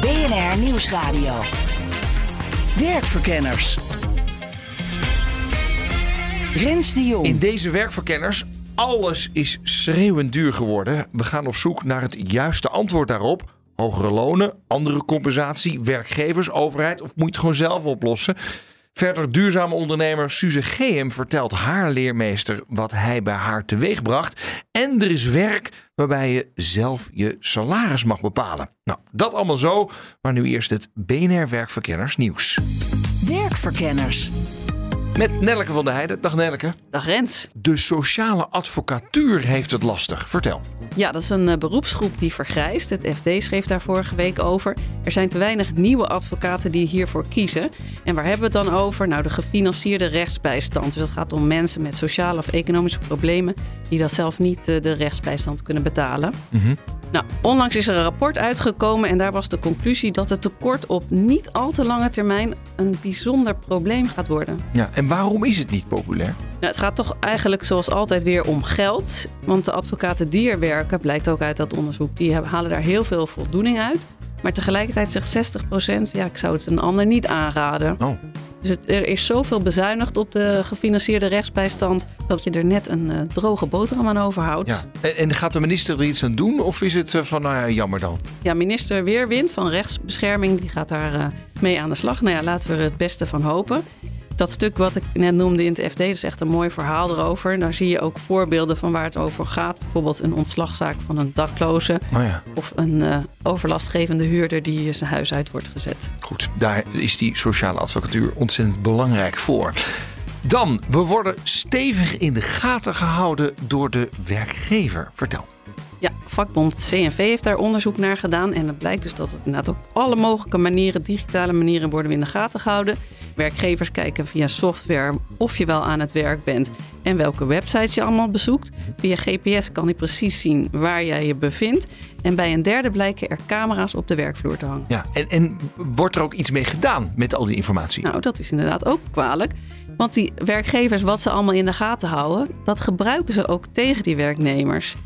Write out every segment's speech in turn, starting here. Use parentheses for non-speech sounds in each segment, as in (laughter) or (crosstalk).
BNR Nieuwsradio. Werkverkenners. Rens de Jong. In deze werkverkenners, alles is schreeuwend duur geworden. We gaan op zoek naar het juiste antwoord daarop. Hogere lonen, andere compensatie, werkgevers, overheid of moet je het gewoon zelf oplossen? Verder duurzame ondernemer Suze Geem vertelt haar leermeester wat hij bij haar teweegbracht. En er is werk waarbij je zelf je salaris mag bepalen. Nou, dat allemaal zo, maar nu eerst het BNR Werkverkenners nieuws. Werkverkenners. Met Nelleke van der Heijden. Dag Nelleke. Dag Rens. De sociale advocatuur heeft het lastig. Vertel. Ja, dat is een uh, beroepsgroep die vergrijst. Het FD schreef daar vorige week over. Er zijn te weinig nieuwe advocaten die hiervoor kiezen. En waar hebben we het dan over? Nou, de gefinancierde rechtsbijstand. Dus dat gaat om mensen met sociale of economische problemen die dat zelf niet uh, de rechtsbijstand kunnen betalen. Mhm. Nou, onlangs is er een rapport uitgekomen en daar was de conclusie dat het tekort op niet al te lange termijn een bijzonder probleem gaat worden. Ja, en waarom is het niet populair? Nou, het gaat toch eigenlijk zoals altijd weer om geld. Want de advocaten die er werken, blijkt ook uit dat onderzoek, die halen daar heel veel voldoening uit. Maar tegelijkertijd zegt 60%, ja, ik zou het een ander niet aanraden. Oh. Dus het, er is zoveel bezuinigd op de gefinancierde rechtsbijstand dat je er net een uh, droge boterham aan overhoudt. Ja. En, en, gaat de minister er iets aan doen of is het uh, van, nou ja, jammer dan? Ja, minister Weerwind van Rechtsbescherming, die gaat daar uh, mee aan de slag. Nou ja, laten we er het beste van hopen dat stuk wat ik net noemde in het FD, is echt een mooi verhaal erover. En daar zie je ook voorbeelden van waar het over gaat. Bijvoorbeeld een ontslagzaak van een dakloze. Oh ja. Of een uh, overlastgevende huurder die zijn huis uit wordt gezet. Goed, daar is die sociale advocatuur ontzettend belangrijk voor. Dan, we worden stevig in de gaten gehouden door de werkgever. Vertel. Ja, vakbond CNV heeft daar onderzoek naar gedaan. En het blijkt dus dat het inderdaad op alle mogelijke manieren, digitale manieren, worden we in de gaten gehouden. Werkgevers kijken via software of je wel aan het werk bent en welke websites je allemaal bezoekt. Via GPS kan hij precies zien waar jij je bevindt. En bij een derde blijken er camera's op de werkvloer te hangen. Ja, en, en wordt er ook iets mee gedaan met al die informatie? Nou, dat is inderdaad ook kwalijk. Want die werkgevers, wat ze allemaal in de gaten houden, dat gebruiken ze ook tegen die werknemers.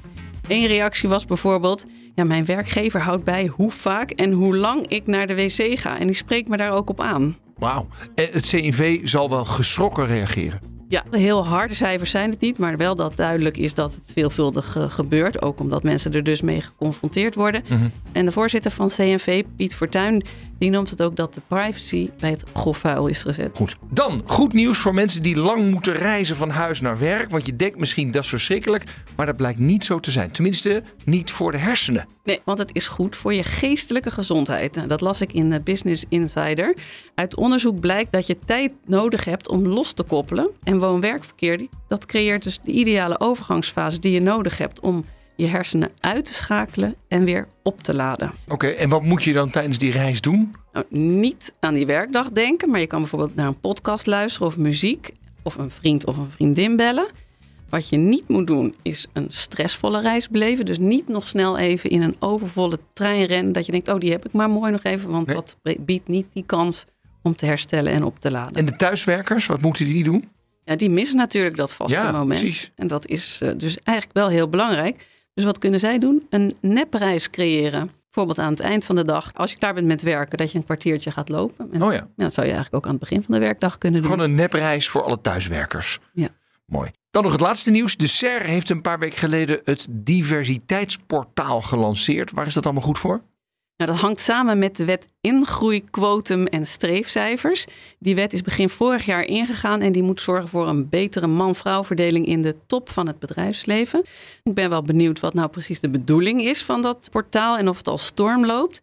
Eén reactie was bijvoorbeeld: ja, mijn werkgever houdt bij hoe vaak en hoe lang ik naar de wc ga. En die spreekt me daar ook op aan. Wauw. En het CNV zal wel geschrokken reageren. Ja, de heel harde cijfers zijn het niet, maar wel dat duidelijk is dat het veelvuldig uh, gebeurt. Ook omdat mensen er dus mee geconfronteerd worden. Mhm. En de voorzitter van CNV, Piet Fortuyn, die noemt het ook dat de privacy bij het grofvuil is gezet. Goed. Dan goed nieuws voor mensen die lang moeten reizen van huis naar werk. Want je denkt misschien dat is verschrikkelijk, maar dat blijkt niet zo te zijn. Tenminste, niet voor de hersenen. Nee, want het is goed voor je geestelijke gezondheid. Nou, dat las ik in Business Insider. Uit onderzoek blijkt dat je tijd nodig hebt om los te koppelen. En woon-werkverkeer, dat creëert dus de ideale overgangsfase die je nodig hebt om je hersenen uit te schakelen en weer op te laden. Oké, okay, en wat moet je dan tijdens die reis doen? Nou, niet aan die werkdag denken, maar je kan bijvoorbeeld naar een podcast luisteren of muziek of een vriend of een vriendin bellen. Wat je niet moet doen is een stressvolle reis beleven. Dus niet nog snel even in een overvolle trein rennen dat je denkt, oh die heb ik maar mooi nog even, want Nee. dat biedt niet die kans om te herstellen en op te laden. En de thuiswerkers, wat moeten die doen? Ja, die missen natuurlijk dat vaste Ja, moment. precies. En dat is eh, dus eigenlijk wel heel belangrijk. Dus wat kunnen zij doen? Een nepreis creëren. Bijvoorbeeld aan het eind van de dag, als je klaar bent met werken, dat je een kwartiertje gaat lopen. En, Oh ja, dat zou je eigenlijk ook aan het begin van de werkdag kunnen doen. gewoon een nepreis voor alle thuiswerkers. Ja. Mooi. Dan nog het laatste nieuws. De SER heeft een paar weken geleden het diversiteitsportaal gelanceerd. Waar is dat allemaal goed voor? Nou, dat hangt samen met de wet ingroei, quotum en streefcijfers. Die wet is begin vorig jaar ingegaan en die moet zorgen voor een betere man-vrouw verdeling in de top van het bedrijfsleven. Ik ben wel benieuwd wat nou precies de bedoeling is van dat portaal en of het al storm loopt.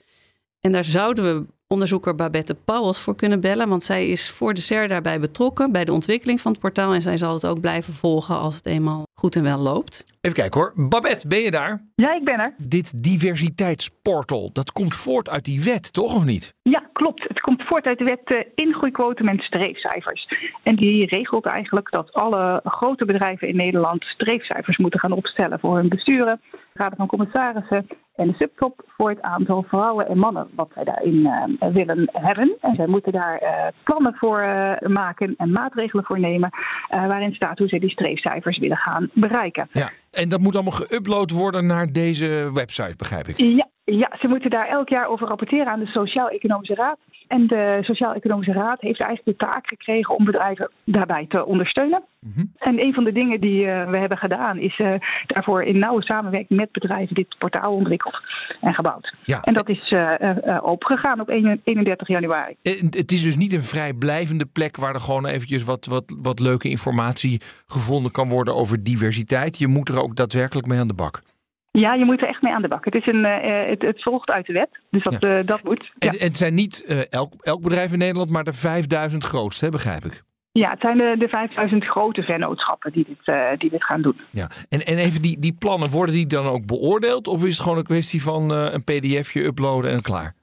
En daar zouden we onderzoeker Babette Pauwels voor kunnen bellen. Want zij is voor de SER daarbij betrokken bij de ontwikkeling van het portaal. En zij zal het ook blijven volgen als het eenmaal goed en wel loopt. Even kijken hoor. Babette, ben je daar? Ja, ik ben er. Dit diversiteitsportal, dat komt voort uit die wet, toch of niet? Ja, klopt. Het komt voort uit de wet uh, ingroeiquotum en streefcijfers. En die regelt eigenlijk dat alle grote bedrijven in Nederland streefcijfers moeten gaan opstellen voor hun besturen, raden van commissarissen en de subtop voor het aantal vrouwen en mannen wat zij daarin uh, willen hebben. En zij moeten daar uh, plannen voor uh, maken en maatregelen voor nemen, waarin staat hoe ze die streefcijfers willen gaan bereiken. Ja, en dat moet allemaal geüpload worden naar deze website, begrijp ik? Ja, ja, ze moeten daar elk jaar over rapporteren aan de Sociaal-Economische Raad. En de Sociaal-Economische Raad heeft eigenlijk de taak gekregen om bedrijven daarbij te ondersteunen. Mm -hmm. En een van de dingen die uh, we hebben gedaan is uh, daarvoor in nauwe samenwerking met bedrijven dit portaal ontwikkeld en gebouwd. Ja. En dat is uh, opengegaan op 31 januari. Het is dus niet een vrijblijvende plek waar er gewoon eventjes wat, wat, wat leuke informatie gevonden kan worden over diversiteit. Je moet er ook daadwerkelijk mee aan de bak. Ja, je moet er echt mee aan de bak. Het, is een, uh, het, het, volgt uit de wet, dus dat, ja. uh, dat moet. En, en, het zijn niet uh, elk, elk bedrijf in Nederland, maar de 5000 grootste, hè, begrijp ik. Ja, het zijn de, de 5000 grote vennootschappen die dit, die dit gaan doen. Ja. En, en even die, die plannen, worden die dan ook beoordeeld? Of is het gewoon een kwestie van een pdfje uploaden en klaar?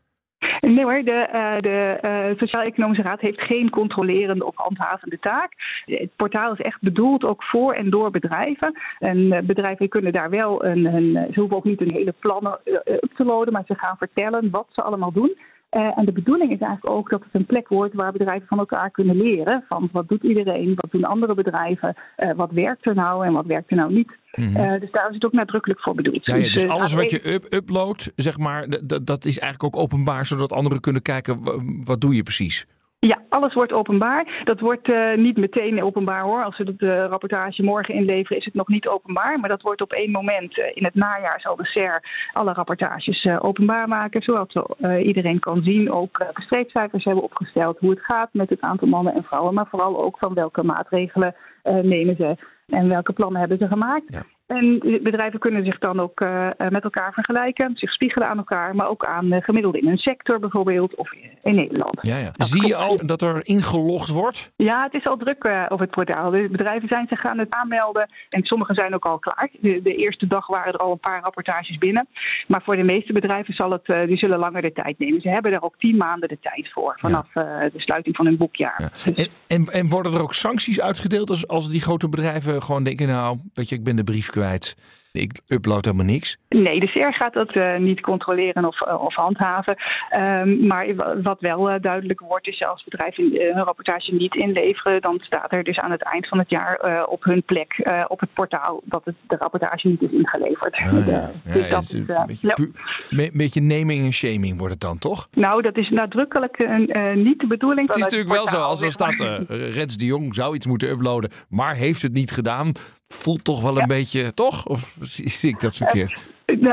Nee hoor, de, uh, de uh, Sociaal-Economische Raad heeft geen controlerende of handhavende taak. Het portaal is echt bedoeld ook voor en door bedrijven. En uh, bedrijven kunnen daar wel een, een, ze hoeven ook niet een hele plannen up te loaden, maar ze gaan vertellen wat ze allemaal doen. Uh, en de bedoeling is eigenlijk ook dat het een plek wordt waar bedrijven van elkaar kunnen leren. Van wat doet iedereen, wat doen andere bedrijven, uh, wat werkt er nou en wat werkt er nou niet. Mm -hmm. uh, dus daar is het ook nadrukkelijk voor bedoeld. Ja, ja, dus, dus alles wat je up uploadt, zeg maar, dat is eigenlijk ook openbaar, zodat anderen kunnen kijken wat doe je precies. Ja, alles wordt openbaar. Dat wordt uh, niet meteen openbaar hoor. Als we de rapportage morgen inleveren, is het nog niet openbaar. Maar dat wordt op één moment. Uh, in het najaar zal de SER alle rapportages openbaar maken. Zodat iedereen kan zien ook welke streefcijfers hebben opgesteld. Hoe het gaat met het aantal mannen en vrouwen. Maar vooral ook van welke maatregelen nemen ze. En welke plannen hebben ze gemaakt. Ja. En bedrijven kunnen zich dan ook uh, met elkaar vergelijken, zich spiegelen aan elkaar, maar ook aan uh, gemiddelde in hun sector bijvoorbeeld of in Nederland. Ja, ja. Zie je al dat er ingelogd wordt? Ja, het is al druk uh, over het portaal. De bedrijven zijn zich aan het aanmelden en sommige zijn ook al klaar. De, de, eerste dag waren er al een paar rapportages binnen. Maar voor de meeste bedrijven zal het, die zullen langer de tijd nemen. Ze hebben er ook tien maanden de tijd voor vanaf ja. de sluiting van hun boekjaar. Ja. Dus... En, en, en, worden er ook sancties uitgedeeld als, als die grote bedrijven gewoon denken, nou, weet je, ik ben de brief kwijt. Ik upload helemaal niks. Nee, de CR gaat dat uh, niet controleren of, uh, of handhaven. Um, maar wat wel uh, duidelijk wordt, is als bedrijven hun rapportage niet inleveren, dan staat er dus aan het eind van het jaar op hun plek op het portaal dat het, de rapportage niet is ingeleverd. Ah, ja. (laughs) Dus ja, dat is, een beetje, ja. beetje naming en shaming wordt het dan, toch? Nou, dat is nadrukkelijk niet de bedoeling. Het is natuurlijk wel zo, als er staat, Rens de Jong zou iets moeten uploaden, maar heeft het niet gedaan voelt toch wel een beetje, toch? Of zie ik dat verkeerd?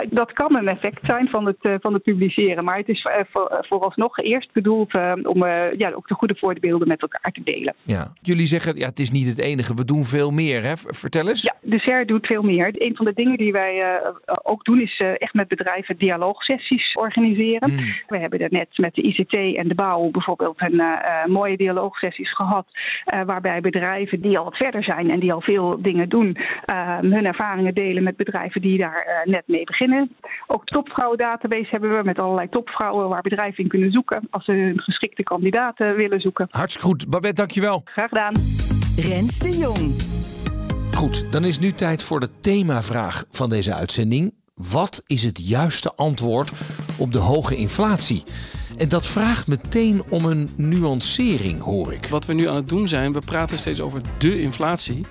Dat kan een effect zijn van het, uh, van het publiceren. Maar het is uh, voor, vooralsnog eerst bedoeld om ja, ook de goede voorbeelden met elkaar te delen. Ja. Jullie zeggen, ja, het is niet het enige. We doen veel meer. Hè? Vertel eens. Ja, de SER doet veel meer. Een van de dingen die wij ook doen is echt met bedrijven dialoogsessies organiseren. Mm. We hebben er net met de ICT en de bouw bijvoorbeeld een mooie dialoogsessies gehad. waarbij bedrijven die al wat verder zijn en die al veel dingen doen, hun ervaringen delen met bedrijven die daar net mee beginnen. Ook de topvrouwendatabase hebben we met allerlei topvrouwen waar bedrijven in kunnen zoeken als ze hun geschikte kandidaten willen zoeken. Hartstikke goed. Babette, dankjewel. Graag gedaan. Rens de Jong. Goed, dan is nu tijd voor de themavraag van deze uitzending. Wat is het juiste antwoord op de hoge inflatie? En dat vraagt meteen om een nuancering, hoor ik. Wat we nu aan het doen zijn, we praten steeds over de inflatie.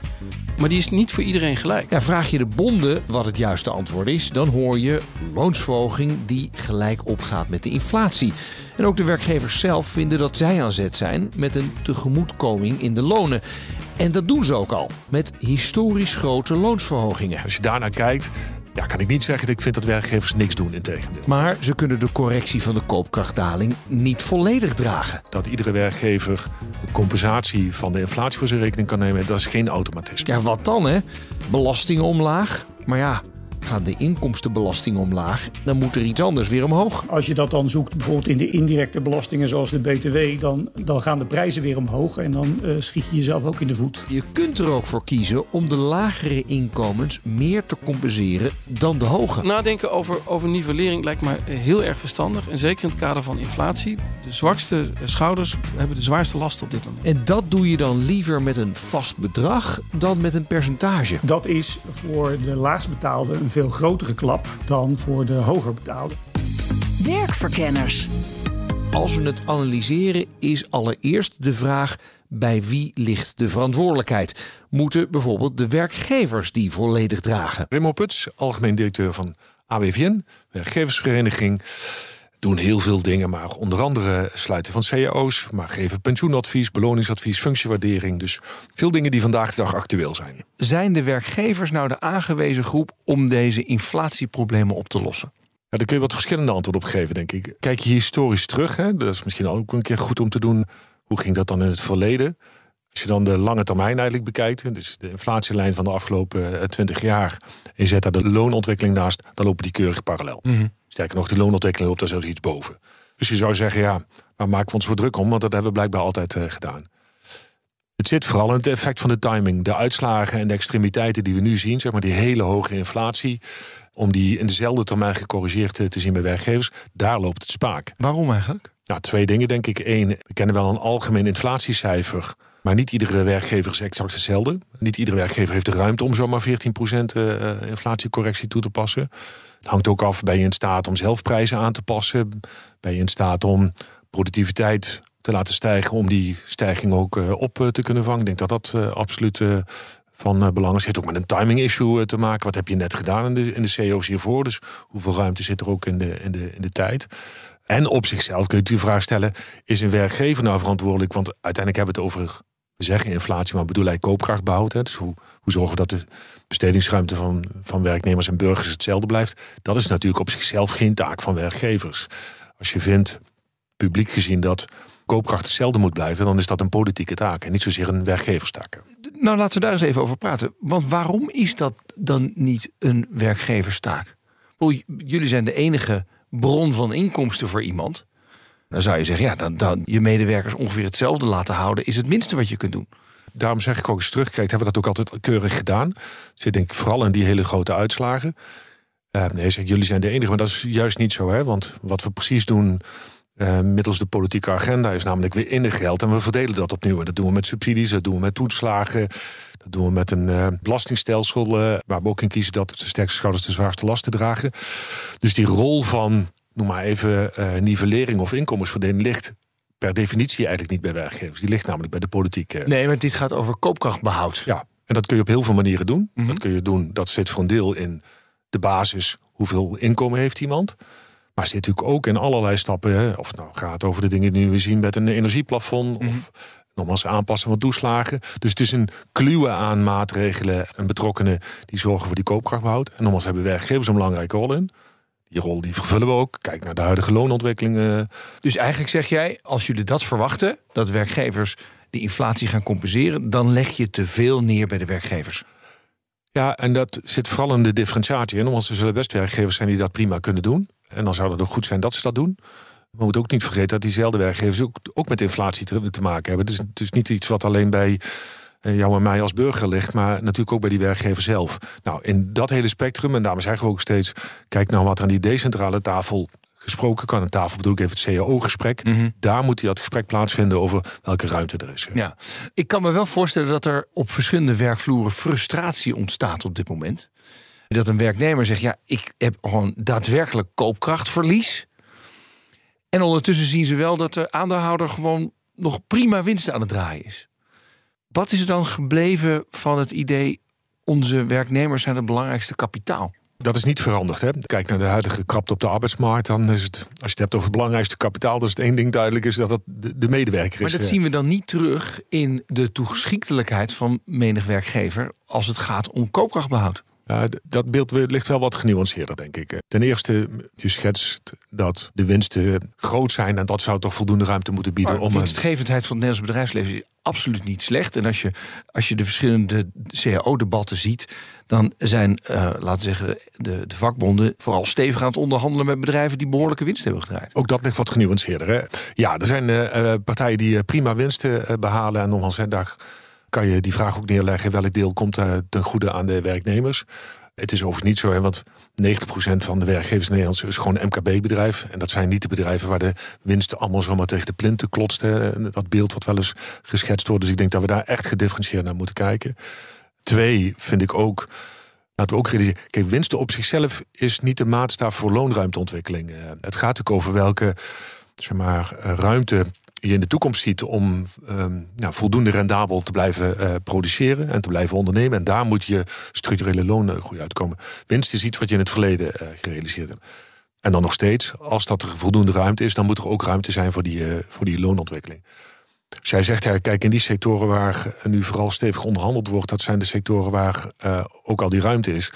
Maar die is niet voor iedereen gelijk. Ja, vraag je de bonden wat het juiste antwoord is, dan hoor je loonsverhoging die gelijk opgaat met de inflatie. En ook de werkgevers zelf vinden dat zij aan zet zijn met een tegemoetkoming in de lonen. En dat doen ze ook al, met historisch grote loonsverhogingen. Als je daarnaar kijkt, ja, kan ik niet zeggen dat ik vind dat werkgevers niks doen, in tegendeel. Maar ze kunnen de correctie van de koopkrachtdaling niet volledig dragen. Dat iedere werkgever de compensatie van de inflatie voor zijn rekening kan nemen, dat is geen automatisme. Ja, wat dan hè? Belastingen omlaag? Maar ja, gaat de inkomstenbelasting omlaag, dan moet er iets anders weer omhoog. Als je dat dan zoekt bijvoorbeeld in de indirecte belastingen zoals de BTW, dan, dan gaan de prijzen weer omhoog en dan uh, schiet je jezelf ook in de voet. Je kunt er ook voor kiezen om de lagere inkomens meer te compenseren dan de hoge. Nadenken over, over nivellering lijkt me heel erg verstandig. En zeker in het kader van inflatie. De zwakste schouders hebben de zwaarste last op dit moment. En dat doe je dan liever met een vast bedrag dan met een percentage? Dat is voor de laagstbetaalde een veel grotere klap dan voor de hoger betaalde. Werkverkenners. Als we het analyseren, is allereerst de vraag: bij wie ligt de verantwoordelijkheid? Moeten bijvoorbeeld de werkgevers die volledig dragen? Remo Puts, algemeen directeur van AWVN, werkgeversvereniging doen heel veel dingen, maar onder andere sluiten van cao's, maar geven pensioenadvies, beloningsadvies, functiewaardering. Dus veel dingen die vandaag de dag actueel zijn. Zijn de werkgevers nou de aangewezen groep om deze inflatieproblemen op te lossen? Ja, daar kun je wat verschillende antwoorden op geven, denk ik. Kijk je historisch terug, hè, dat is misschien ook een keer goed om te doen. Hoe ging dat dan in het verleden? Als je dan de lange termijn eigenlijk bekijkt, dus de inflatielijn van de afgelopen 20 eh, jaar, en je zet daar de loonontwikkeling naast, dan lopen die keurig parallel. Mhm. Sterker nog, de loonontwikkeling loopt daar zelfs iets boven. Dus je zou zeggen, ja, waar maken we ons voor druk om? Want dat hebben we blijkbaar altijd uh, gedaan. Het zit vooral in het effect van de timing. De uitslagen en de extremiteiten die we nu zien, zeg maar die hele hoge inflatie, om die in dezelfde termijn gecorrigeerd te zien bij werkgevers, daar loopt het spaak. Waarom eigenlijk? Nou, twee dingen denk ik. Eén, we kennen wel een algemeen inflatiecijfer. Maar niet iedere werkgever is exact hetzelfde. Niet iedere werkgever heeft de ruimte om zomaar 14% uh, inflatiecorrectie toe te passen. Het hangt ook af, ben je in staat om zelf prijzen aan te passen? Ben je in staat om productiviteit te laten stijgen... om die stijging ook uh, op uh, te kunnen vangen? Ik denk dat dat uh, absoluut van belang is. Het heeft ook met een timing issue te maken. Wat heb je net gedaan in de, in de CO's hiervoor? Dus hoeveel ruimte zit er ook in de, in de, in de tijd? En op zichzelf kun je de vraag stellen: is een werkgever nou verantwoordelijk? Want uiteindelijk hebben we het over, zeggen inflatie, maar bedoel hij koopkracht behouden. Dus hoe, hoe zorgen we dat de bestedingsruimte van, van werknemers en burgers hetzelfde blijft? Dat is natuurlijk op zichzelf geen taak van werkgevers. Als je vindt, publiek gezien, dat koopkracht hetzelfde moet blijven, dan is dat een politieke taak en niet zozeer een werkgeverstaak. Nou, laten we daar eens even over praten. Want waarom is dat dan niet een werkgeverstaak? Jullie zijn de enige bron van inkomsten voor iemand. Dan zou je zeggen, ja, dan, dan je medewerkers ongeveer hetzelfde laten houden, is het minste wat je kunt doen. Daarom zeg ik ook eens terugkijkt, hebben we dat ook altijd keurig gedaan. Zit denk ik vooral in die hele grote uitslagen. Uh, nee, zeg, jullie zijn de enige, maar dat is juist niet zo. Hè? Want wat we precies doen uh, middels de politieke agenda is namelijk weer in de geld. En we verdelen dat opnieuw. En dat doen we met subsidies, dat doen we met toetslagen. Dat doen we met een uh, belastingstelsel waar we ook in kiezen dat de sterkste schouders de zwaarste lasten dragen. Dus die rol van, noem maar even, nivellering of inkomensverdeling ligt per definitie eigenlijk niet bij werkgevers. Die ligt namelijk bij de politiek. Nee, maar dit gaat over koopkrachtbehoud. Ja, en dat kun je op heel veel manieren doen. Mhm. Dat kun je doen, dat zit voor een deel in de basis. Hoeveel inkomen heeft iemand? Maar zit natuurlijk ook in allerlei stappen. Hè? Of het nou gaat over de dingen die we zien met een energieplafond. Mhm. Of nogmaals aanpassen van toeslagen. Dus het is een kluwe aan maatregelen en betrokkenen die zorgen voor die koopkrachtbehoud. En nogmaals hebben werkgevers een belangrijke rol in. Die rol die vervullen we ook. Kijk naar de huidige loonontwikkelingen. Dus eigenlijk zeg jij, als jullie dat verwachten, dat werkgevers de inflatie gaan compenseren, dan leg je te veel neer bij de werkgevers. Ja, en dat zit vooral in de differentiatie. En nogmaals, er zullen best werkgevers zijn die dat prima kunnen doen. En dan zou het ook goed zijn dat ze dat doen. We moeten ook niet vergeten dat diezelfde werkgevers ook, ook met inflatie te, te maken hebben. Dus het is niet iets wat alleen bij jou en mij als burger ligt, maar natuurlijk ook bij die werkgever zelf. Nou, in dat hele spectrum, en daarom zeggen we ook steeds: kijk nou wat er aan die decentrale tafel gesproken kan. Aan tafel bedoel ik even het CAO-gesprek. Mhm. Daar moet dat gesprek plaatsvinden over welke ruimte er is. Ja, ik kan me wel voorstellen dat er op verschillende werkvloeren frustratie ontstaat op dit moment. Dat een werknemer zegt: ja, ik heb gewoon daadwerkelijk koopkrachtverlies. En ondertussen zien ze wel dat de aandeelhouder gewoon nog prima winst aan het draaien is. Wat is er dan gebleven van het idee: onze werknemers zijn het belangrijkste kapitaal? Dat is niet veranderd. Hè? Kijk naar de huidige krapte op de arbeidsmarkt. Dan is het, als je het hebt over het belangrijkste kapitaal, dan is het één ding duidelijk: is dat het de, de medewerker Maar is. dat zien we dan niet terug in de toegeschiktelijkheid van menig werkgever als het gaat om koopkrachtbehoud. Dat beeld ligt wel wat genuanceerder, denk ik. Ten eerste, je schetst dat de winsten groot zijn en dat zou toch voldoende ruimte moeten bieden Maar om een- winstgevendheid van het Nederlands bedrijfsleven is absoluut niet slecht. En als je, als je de verschillende CAO-debatten ziet, dan zijn, uh, laten we zeggen, de, de vakbonden vooral stevig aan het onderhandelen met bedrijven die behoorlijke winst hebben gedraaid. Ook dat ligt wat genuanceerder. Hè? Ja, er zijn uh, partijen die prima winsten behalen. En nogmaals, daar kan je die vraag ook neerleggen: welk deel komt ten goede aan de werknemers? Het is overigens niet zo, hè, want 90% van de werkgevers in Nederland is gewoon een MKB-bedrijf. En dat zijn niet de bedrijven waar de winsten allemaal zomaar tegen de plinten klotsten. Dat beeld wat wel eens geschetst wordt. Dus ik denk dat we daar echt gedifferentieerd naar moeten kijken. Twee, vind ik ook. Laten we ook realiseren. Kijk, winsten op zichzelf is niet de maatstaf voor loonruimteontwikkeling. Eh, het gaat ook over welke zeg maar, ruimte je in de toekomst ziet om nou, voldoende rendabel te blijven uh, produceren en te blijven ondernemen. En daar moet je structurele loongroei uitkomen. Winst is iets wat je in het verleden uh, gerealiseerd hebt. En dan nog steeds, als dat er voldoende ruimte is, dan moet er ook ruimte zijn voor die, uh, voor die loonontwikkeling. Jij zegt, ja, kijk, in die sectoren waar nu vooral stevig onderhandeld wordt, dat zijn de sectoren waar ook al die ruimte is.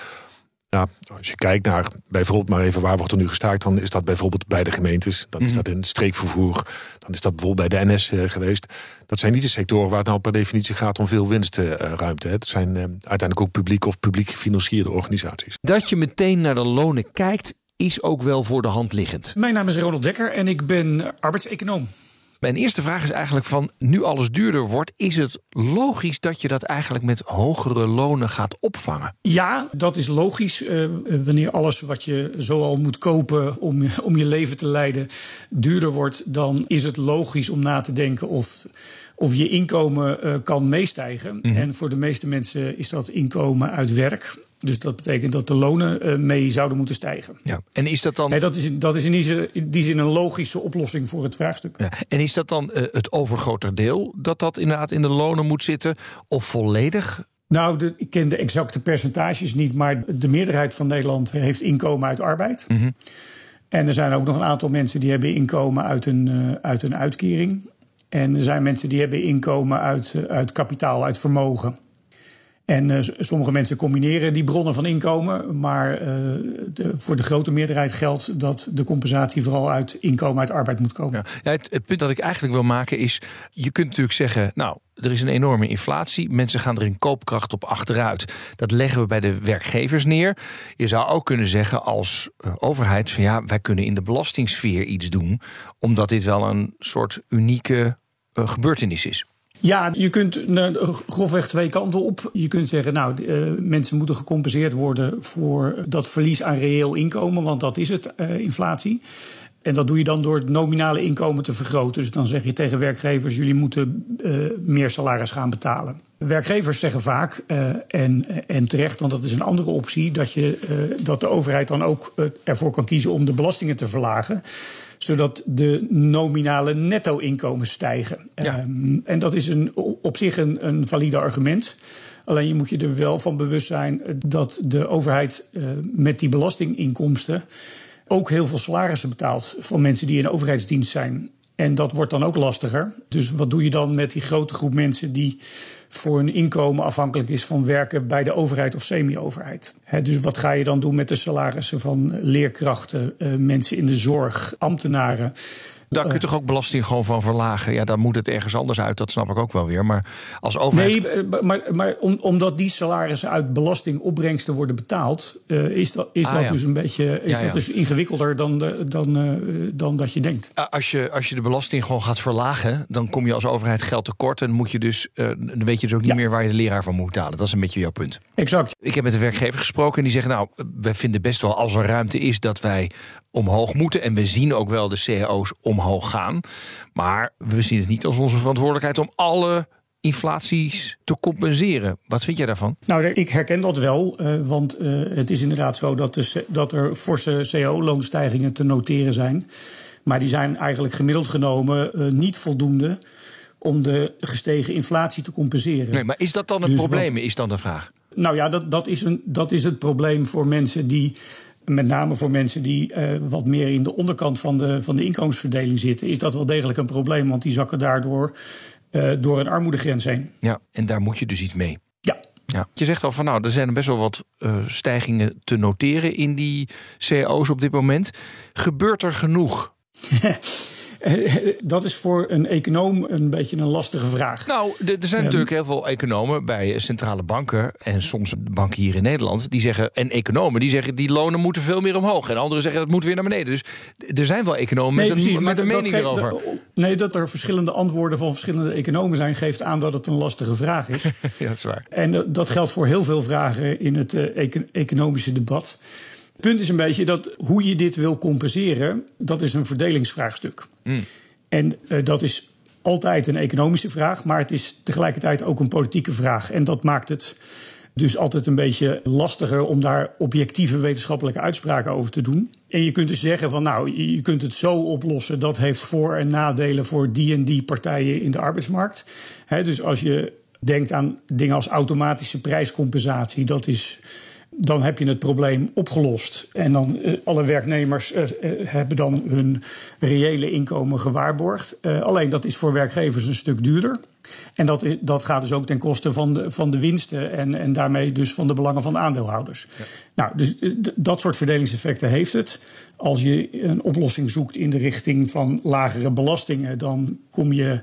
Ja, als je kijkt naar bijvoorbeeld maar even waar wordt er nu gestaakt, dan is dat bijvoorbeeld bij de gemeentes, dan is mhm. dat in het streekvervoer, dan is dat bijvoorbeeld bij de NS uh, eh, geweest. Dat zijn niet de sectoren waar het nou per definitie gaat om veel winstruimte. Uh, het zijn uh, uiteindelijk ook publiek of publiek gefinancierde organisaties. Dat je meteen naar de lonen kijkt, is ook wel voor de hand liggend. Mijn naam is Ronald Dekker en ik ben arbeidseconoom. Mijn eerste vraag is eigenlijk van, nu alles duurder wordt, is het logisch dat je dat eigenlijk met hogere lonen gaat opvangen? Ja, dat is logisch. Uh, wanneer alles wat je zoal moet kopen om, om je leven te leiden duurder wordt, dan is het logisch om na te denken of, of je inkomen uh, kan meestijgen. Mhm. En voor de meeste mensen is dat inkomen uit werk. Dus dat betekent dat de lonen uh, mee zouden moeten stijgen. Ja. En is dat dan. Nee, dat is, dat is in, die zin, in die zin een logische oplossing voor het vraagstuk. Ja. En is dat dan uh, het overgrote deel dat dat inderdaad in de lonen moet zitten? Of volledig? Nou, de, ik ken de exacte percentages niet, maar de meerderheid van Nederland heeft inkomen uit arbeid. Mm -hmm. En er zijn ook nog een aantal mensen die hebben inkomen uit een, uh, uit een uitkering. En er zijn mensen die hebben inkomen uit, uit kapitaal, uit vermogen. En uh, sommige mensen combineren die bronnen van inkomen. Maar uh, de, voor de grote meerderheid geldt dat de compensatie vooral uit inkomen uit arbeid moet komen. Ja. het, punt dat ik eigenlijk wil maken is: je kunt natuurlijk zeggen, nou, er is een enorme inflatie. Mensen gaan er in koopkracht op achteruit. Dat leggen we bij de werkgevers neer. Je zou ook kunnen zeggen als uh, overheid: van ja, wij kunnen in de belastingsfeer iets doen. Omdat dit wel een soort unieke gebeurtenis is. Ja, je kunt grofweg twee kanten op. Je kunt zeggen, nou, uh, mensen moeten gecompenseerd worden voor dat verlies aan reëel inkomen, want dat is het, uh, inflatie. En dat doe je dan door het nominale inkomen te vergroten. Dus dan zeg je tegen werkgevers: jullie moeten meer salaris gaan betalen. Werkgevers zeggen vaak, en, en terecht, want dat is een andere optie, dat, je, dat de overheid dan ook ervoor kan kiezen om de belastingen te verlagen zodat de nominale netto-inkomens stijgen. Ja. Um, en dat is een, op zich een, een valide argument. Alleen je moet je er wel van bewust zijn dat de overheid uh, met die belastinginkomsten ook heel veel salarissen betaalt van mensen die in overheidsdienst zijn. En dat wordt dan ook lastiger. Dus wat doe je dan met die grote groep mensen die voor hun inkomen afhankelijk is van werken bij de overheid of semi-overheid? dus wat ga je dan doen met de salarissen van leerkrachten, eh, mensen in de zorg, ambtenaren? Daar kun je toch ook belasting gewoon van verlagen? Ja, dan moet het ergens anders uit, dat snap ik ook wel weer. Maar als overheid... Nee, eh, maar, maar om, omdat die salarissen uit belastingopbrengsten worden betaald... Uh, is dat, is ah, dat ja. dus een beetje is ja, dat dus ingewikkelder dan, de, dan, uh, dan dat je denkt. Als je, als je de belasting gewoon gaat verlagen... dan kom je als overheid geld tekort... en moet je dus, uh, dan weet je dus ook niet meer waar je de leraar van moet betalen. Dat is een beetje jouw punt. Exact. Ik heb met de werkgever gesproken en die zeggen... nou, wij vinden best wel als er ruimte is dat wij omhoog moeten. En we zien ook wel de cao's omhoog gaan. Maar we zien het niet als onze verantwoordelijkheid om alle inflaties te compenseren. Wat vind jij daarvan? Nou, ik herken dat wel. Uh, want uh, het is inderdaad zo dat, de, dat er forse cao-loonstijgingen te noteren zijn. Maar die zijn eigenlijk gemiddeld genomen uh, niet voldoende om de gestegen inflatie te compenseren. Nee, maar is dat dan een dus probleem, wat, is dan de vraag? Nou ja, dat, dat, is een, dat is het probleem voor mensen die met name voor mensen die uh, wat meer in de onderkant van de, van de inkomensverdeling zitten, is dat wel degelijk een probleem. Want die zakken daardoor uh, door een armoedegrens heen. Ja, en daar moet je dus iets mee. Ja. Ja. Je zegt al van nou, er zijn best wel wat uh, stijgingen te noteren in die cao's op dit moment. Gebeurt er genoeg? (laughs) (laughs) dat is voor een econoom een beetje een lastige vraag. Nou, er zijn Ehm, natuurlijk heel veel economen bij centrale banken en soms banken hier in Nederland die zeggen en economen die zeggen die lonen moeten veel meer omhoog en anderen zeggen dat moet weer naar beneden. Dus er zijn wel economen met een, met een mening erover. nee, dat er verschillende antwoorden van verschillende economen zijn, geeft aan dat het een lastige vraag is. (laughs) ja, dat is waar. En dat- dat geldt voor heel veel vragen in het eh, eco- economische debat. Het punt is een beetje dat hoe je dit wil compenseren, dat is een verdelingsvraagstuk. En eh, dat is altijd een economische vraag, maar het is tegelijkertijd ook een politieke vraag. En dat maakt het dus altijd een beetje lastiger om daar objectieve wetenschappelijke uitspraken over te doen. En je kunt dus zeggen van nou, je kunt het zo oplossen, dat heeft voor- en nadelen voor die en die partijen in de arbeidsmarkt. Dus als je denkt aan dingen als automatische prijscompensatie, dat is dan heb je het probleem opgelost. En dan eh, alle werknemers eh, eh, hebben dan hun reële inkomen gewaarborgd. Alleen dat is voor werkgevers een stuk duurder. En dat, dat gaat dus ook ten koste van de, van de winsten en, en daarmee dus van de belangen van de aandeelhouders. Nou, dus dat soort verdelingseffecten heeft het. Als je een oplossing zoekt in de richting van lagere belastingen, dan kom je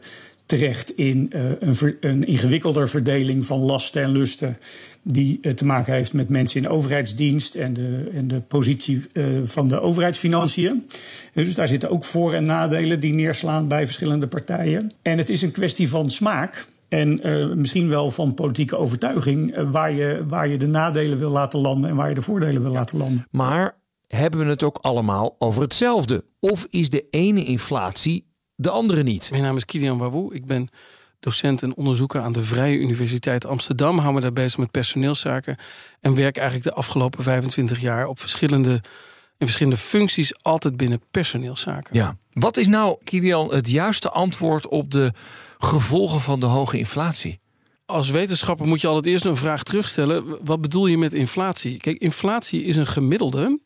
terecht in eh, een, een ingewikkelder verdeling van lasten en lusten. die eh, te maken heeft met mensen in overheidsdienst en de, en de positie eh, van de overheidsfinanciën. Dus daar zitten ook voor- en nadelen die neerslaan bij verschillende partijen. En het is een kwestie van smaak. En misschien wel van politieke overtuiging, waar, je, waar je de nadelen wil laten landen en waar je de voordelen wil laten landen. Maar hebben we het ook allemaal over hetzelfde? Of is de ene inflatie de andere niet? Mijn naam is Kilian Wawoe. Ik ben docent en onderzoeker aan de Vrije Universiteit Amsterdam. Hou me daar bezig met personeelszaken. En werk eigenlijk de afgelopen 25 jaar op verschillende, in verschillende functies, altijd binnen personeelszaken. Ja. Wat is nou, Kilian, het juiste antwoord op de gevolgen van de hoge inflatie? Als wetenschapper moet je altijd eerst een vraag terugstellen. Wat bedoel je met inflatie? Kijk, inflatie is een gemiddelde.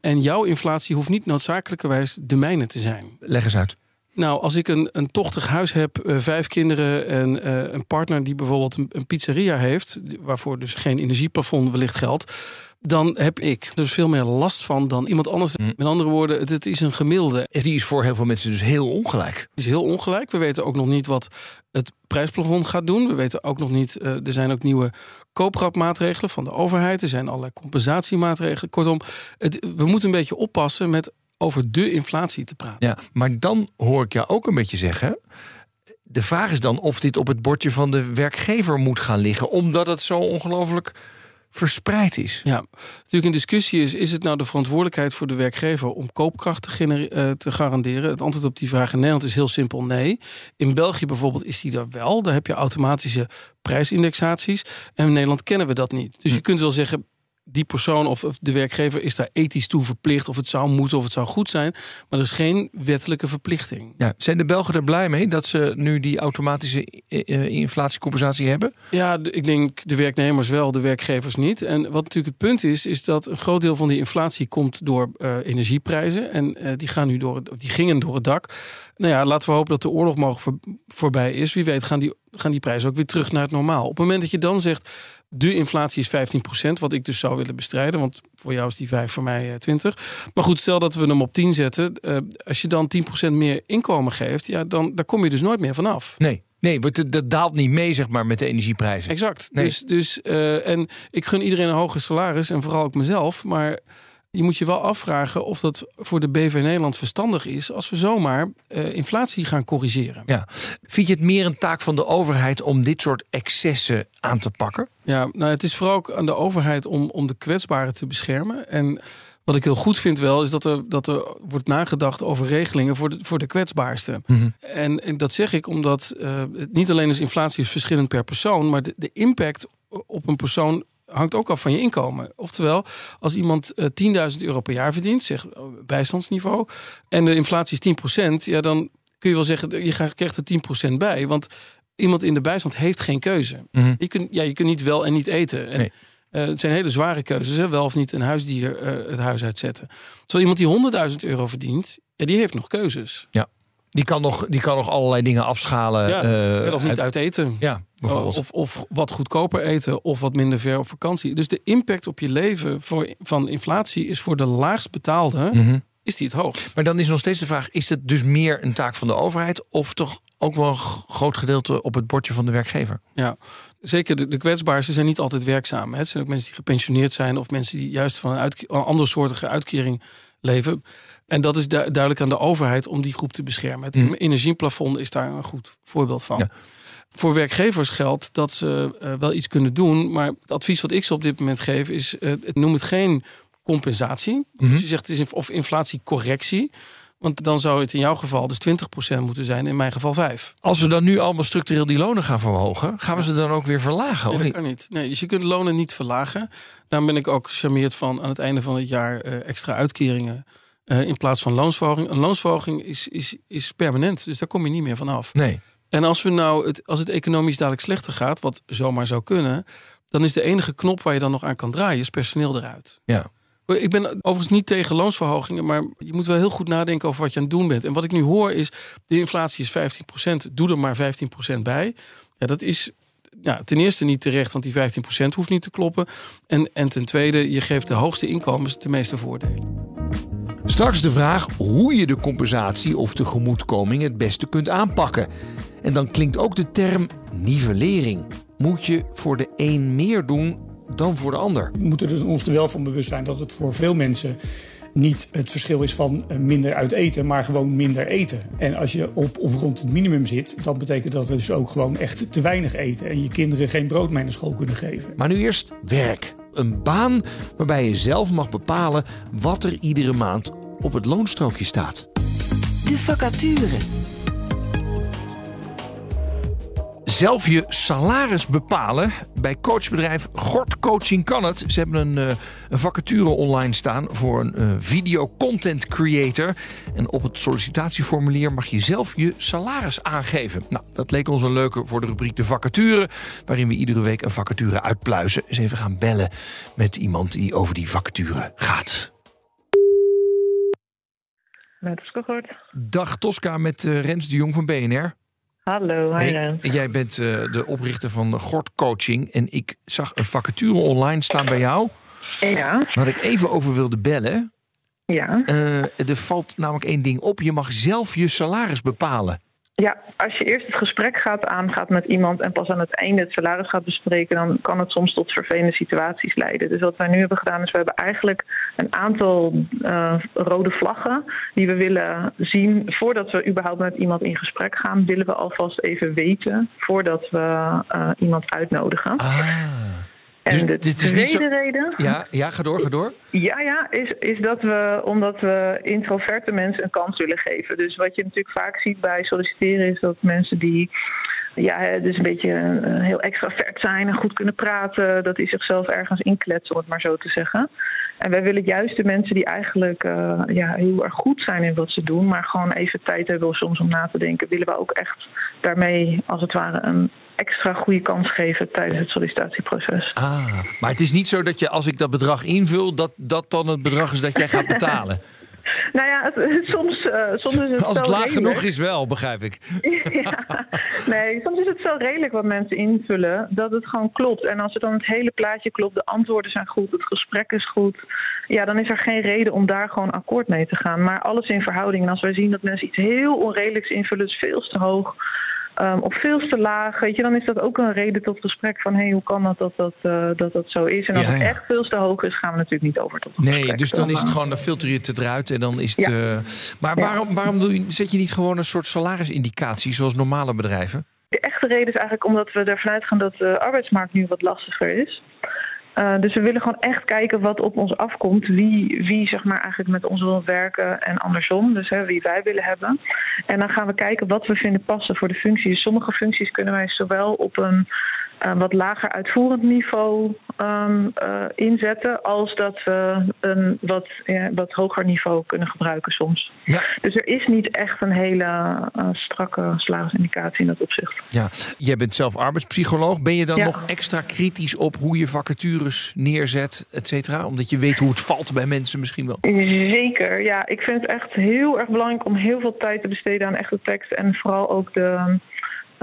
En jouw inflatie hoeft niet noodzakelijkerwijs de mijne te zijn. Leg eens uit. Nou, als ik een, een tochtig huis heb, eh, vijf kinderen en eh, een partner die bijvoorbeeld een, een pizzeria heeft, waarvoor dus geen energieplafond wellicht geldt, dan heb ik dus veel meer last van dan iemand anders. Met andere woorden, het, het is een gemiddelde. Die is voor heel veel mensen dus heel ongelijk. Het is heel ongelijk. We weten ook nog niet wat het prijsplafond gaat doen. We weten ook nog niet, eh, er zijn ook nieuwe koopkrachtmaatregelen van de overheid. Er zijn allerlei compensatiemaatregelen. Kortom, het, we moeten een beetje oppassen met over de inflatie te praten. Ja, maar dan hoor ik jou ook een beetje zeggen. De vraag is dan of dit op het bordje van de werkgever moet gaan liggen, omdat het zo ongelooflijk verspreid is. Ja, natuurlijk een discussie is: is het nou de verantwoordelijkheid voor de werkgever om koopkracht te, eh, te garanderen? Het antwoord op die vraag in Nederland is heel simpel: nee. In België bijvoorbeeld is die er wel. Daar heb je automatische prijsindexaties. En in Nederland kennen we dat niet. Dus je kunt wel zeggen. Die persoon of de werkgever is daar ethisch toe verplicht, of het zou moeten of het zou goed zijn. Maar er is geen wettelijke verplichting. Ja, zijn de Belgen er blij mee dat ze nu die automatische eh, eh, inflatiecompensatie hebben? Ja, ik denk de werknemers wel, de werkgevers niet. En wat natuurlijk het punt is, is dat een groot deel van die inflatie komt door eh, energieprijzen. En die, gaan nu door, die gingen door het dak. Nou ja, laten we hopen dat de oorlog mogelijk voor, voorbij is. Wie weet gaan die, gaan die prijzen ook weer terug naar het normaal. Op het moment dat je dan zegt, de inflatie is 15%, wat ik dus zou willen bestrijden. Want voor jou is die 5, voor mij eh, 20. Maar goed, stel dat we hem op 10 zetten. eh, als je dan 10% meer inkomen geeft, ja, dan daar kom je dus nooit meer vanaf. Nee, nee, dat daalt niet mee zeg maar met de energieprijzen. Exact. Nee. Dus, dus, eh, en ik gun iedereen een hoger salaris en vooral ook mezelf. Maar je moet je wel afvragen of dat voor de BV Nederland verstandig is als we zomaar eh, inflatie gaan corrigeren. Ja. Vind je het meer een taak van de overheid om dit soort excessen aan te pakken? Ja, nou, het is vooral ook aan de overheid om, om de kwetsbaren te beschermen. En wat ik heel goed vind wel, is dat er, dat er wordt nagedacht over regelingen voor de, voor de kwetsbaarsten. En, en dat zeg ik omdat het niet alleen is inflatie is verschillend per persoon, maar de, de impact op een persoon hangt ook af van je inkomen. Oftewel, als iemand eh 10.000 euro per jaar verdient, zeg eh, bijstandsniveau, en de inflatie is 10%, ja, dan kun je wel zeggen, je krijgt er 10% bij. Want iemand in de bijstand heeft geen keuze. je, kunt, ja, je kunt niet wel en niet eten. En, Nee. eh, het zijn hele zware keuzes, hè? wel of niet een huisdier eh, het huis uitzetten. Terwijl iemand die 100.000 euro verdient, ja, die heeft nog keuzes. Ja. Die kan nog, die kan nog allerlei dingen afschalen. Ja, eh, of niet uit- uit eten. Ja, bijvoorbeeld. Of, of wat goedkoper eten of wat minder ver op vakantie. Dus de impact op je leven voor, van inflatie is voor de laagst betaalde Mhm. is die het hoogst. Maar dan is nog steeds de vraag: is het dus meer een taak van de overheid of toch ook wel een groot gedeelte op het bordje van de werkgever? Ja, zeker de, de kwetsbaarste zijn niet altijd werkzaam. Hè. Het zijn ook mensen die gepensioneerd zijn of mensen die juist van een, uitke- een andere soortige uitkering leven. En dat is du- duidelijk aan de overheid om die groep te beschermen. Het Mm. energieplafond is daar een goed voorbeeld van. Ja. Voor werkgevers geldt dat ze eh, wel iets kunnen doen, maar het advies wat ik ze op dit moment geef is: eh, noem het geen compensatie. Mhm. Dus je zegt het is of inflatiecorrectie. Want dan zou het in jouw geval dus 20% moeten zijn, in mijn geval 5. Als we dan nu allemaal structureel die lonen gaan verhogen, gaan we ze dan ook weer verlagen? Nee, Of dat kan niet. Nee, dus je kunt lonen niet verlagen. Daarom ben ik ook gecharmeerd van aan het einde van het jaar eh, extra uitkeringen eh, in plaats van loonsverhoging. Een loonsverhoging is, is, is permanent, dus daar kom je niet meer van af. Nee. En als, we nou het, als het economisch dadelijk slechter gaat, wat zomaar zou kunnen, dan is de enige knop waar je dan nog aan kan draaien, is personeel eruit. Ja. Ik ben overigens niet tegen loonsverhogingen, maar je moet wel heel goed nadenken over wat je aan het doen bent. En wat ik nu hoor is, de inflatie is 15%, doe er maar 15% bij. Ja, dat is ja, ten eerste niet terecht, want die 15% hoeft niet te kloppen. En, en ten tweede, je geeft de hoogste inkomens de meeste voordelen. Straks de vraag hoe je de compensatie of tegemoetkoming het beste kunt aanpakken. En dan klinkt ook de term nivellering. Moet je voor de een meer doen dan voor de ander? We moeten er ons er wel van bewust zijn dat het voor veel mensen niet het verschil is van eh, minder uit eten, maar gewoon minder eten. En als je op of rond het minimum zit, dan betekent dat dus ook gewoon echt te weinig eten en je kinderen geen brood mee naar school kunnen geven. Maar nu eerst werk. Een baan waarbij je zelf mag bepalen wat er iedere maand op het loonstrookje staat. De vacature. Zelf je salaris bepalen. Bij coachbedrijf Gort Coaching kan het. Ze hebben een, eh, een vacature online staan voor een eh, video content creator. En op het sollicitatieformulier mag je zelf je salaris aangeven. Nou, dat leek ons een leuke voor de rubriek de vacature. Waarin we iedere week een vacature uitpluizen. Eens even gaan bellen met iemand die over die vacature gaat. Met Skogort. Dag Tosca met eh, Rens de Jong van BNR. Hallo, Hey, jij bent eh, de oprichter van Gort Coaching. En ik zag een vacature online staan bij jou. Ja, Waar ik even over wilde bellen. ja. Eh, er valt namelijk één ding op. Je mag zelf je salaris bepalen. Ja, als je eerst het gesprek gaat aangaat met iemand en pas aan het einde het salaris gaat bespreken, dan kan het soms tot vervelende situaties leiden. Dus wat wij nu hebben gedaan is, we hebben eigenlijk een aantal eh, rode vlaggen die we willen zien voordat we überhaupt met iemand in gesprek gaan, willen we alvast even weten voordat we eh, iemand uitnodigen. Ah. En dus de dit is niet tweede zo- reden. Ja, ja, ga door, ga door. Ja, ja, is, is dat we, omdat we introverte mensen een kans willen geven. Dus wat je natuurlijk vaak ziet bij solliciteren is dat mensen die ja, dus een beetje eh, heel extravert zijn en goed kunnen praten, dat die zichzelf ergens inkletsen, om het maar zo te zeggen. En wij willen juist de mensen die eigenlijk eh, ja, heel erg goed zijn in wat ze doen, maar gewoon even tijd hebben soms om na te denken, willen we ook echt daarmee als het ware een extra goede kans geven tijdens het sollicitatieproces. Ah, maar het is niet zo dat je als ik dat bedrag invul, dat dat dan het bedrag is dat jij gaat betalen. (laughs) Nou ja, soms, eh, soms is het Als het laag redelijk. genoeg is wel, begrijp ik. (laughs) Ja. Nee, soms is het zo redelijk wat mensen invullen dat het gewoon klopt. En als het dan het hele plaatje klopt, de antwoorden zijn goed, het gesprek is goed, ja, dan is er geen reden om daar gewoon akkoord mee te gaan. Maar alles in verhouding. En als wij zien dat mensen iets heel onredelijks invullen, dus veel te hoog. Ehm, of veel te laag, weet je, dan is dat ook een reden tot gesprek van hey, hoe kan dat dat dat, eh, dat dat zo is? En als Ja, het ja. echt veel te hoog is, gaan we natuurlijk niet over tot Nee, gesprek. dus dan is het gewoon, dan filter je het eruit en dan is het. Eh, maar waarom, waarom doe je, zet je niet gewoon een soort salarisindicatie zoals normale bedrijven? De echte reden is eigenlijk omdat we ervan uitgaan dat de arbeidsmarkt nu wat lastiger is. Eh, dus we willen gewoon echt kijken wat op ons afkomt. Wie, wie zeg maar eigenlijk met ons wil werken en andersom. Dus hè, wie wij willen hebben. En dan gaan we kijken wat we vinden passen voor de functies. Sommige functies kunnen wij zowel op een eh, wat lager uitvoerend niveau ehm, eh, inzetten. Als dat we een wat, ja, wat hoger niveau kunnen gebruiken soms. Ja. Dus er is niet echt een hele eh, strakke salarisindicatie in dat opzicht. Ja, jij bent zelf arbeidspsycholoog. Ben je dan Ja. nog extra kritisch op hoe je vacatures neerzet, et cetera? Omdat je weet hoe het valt bij mensen misschien wel. Zeker, ja. Ik vind het echt heel erg belangrijk om heel veel tijd te besteden aan echte tekst. En vooral ook de,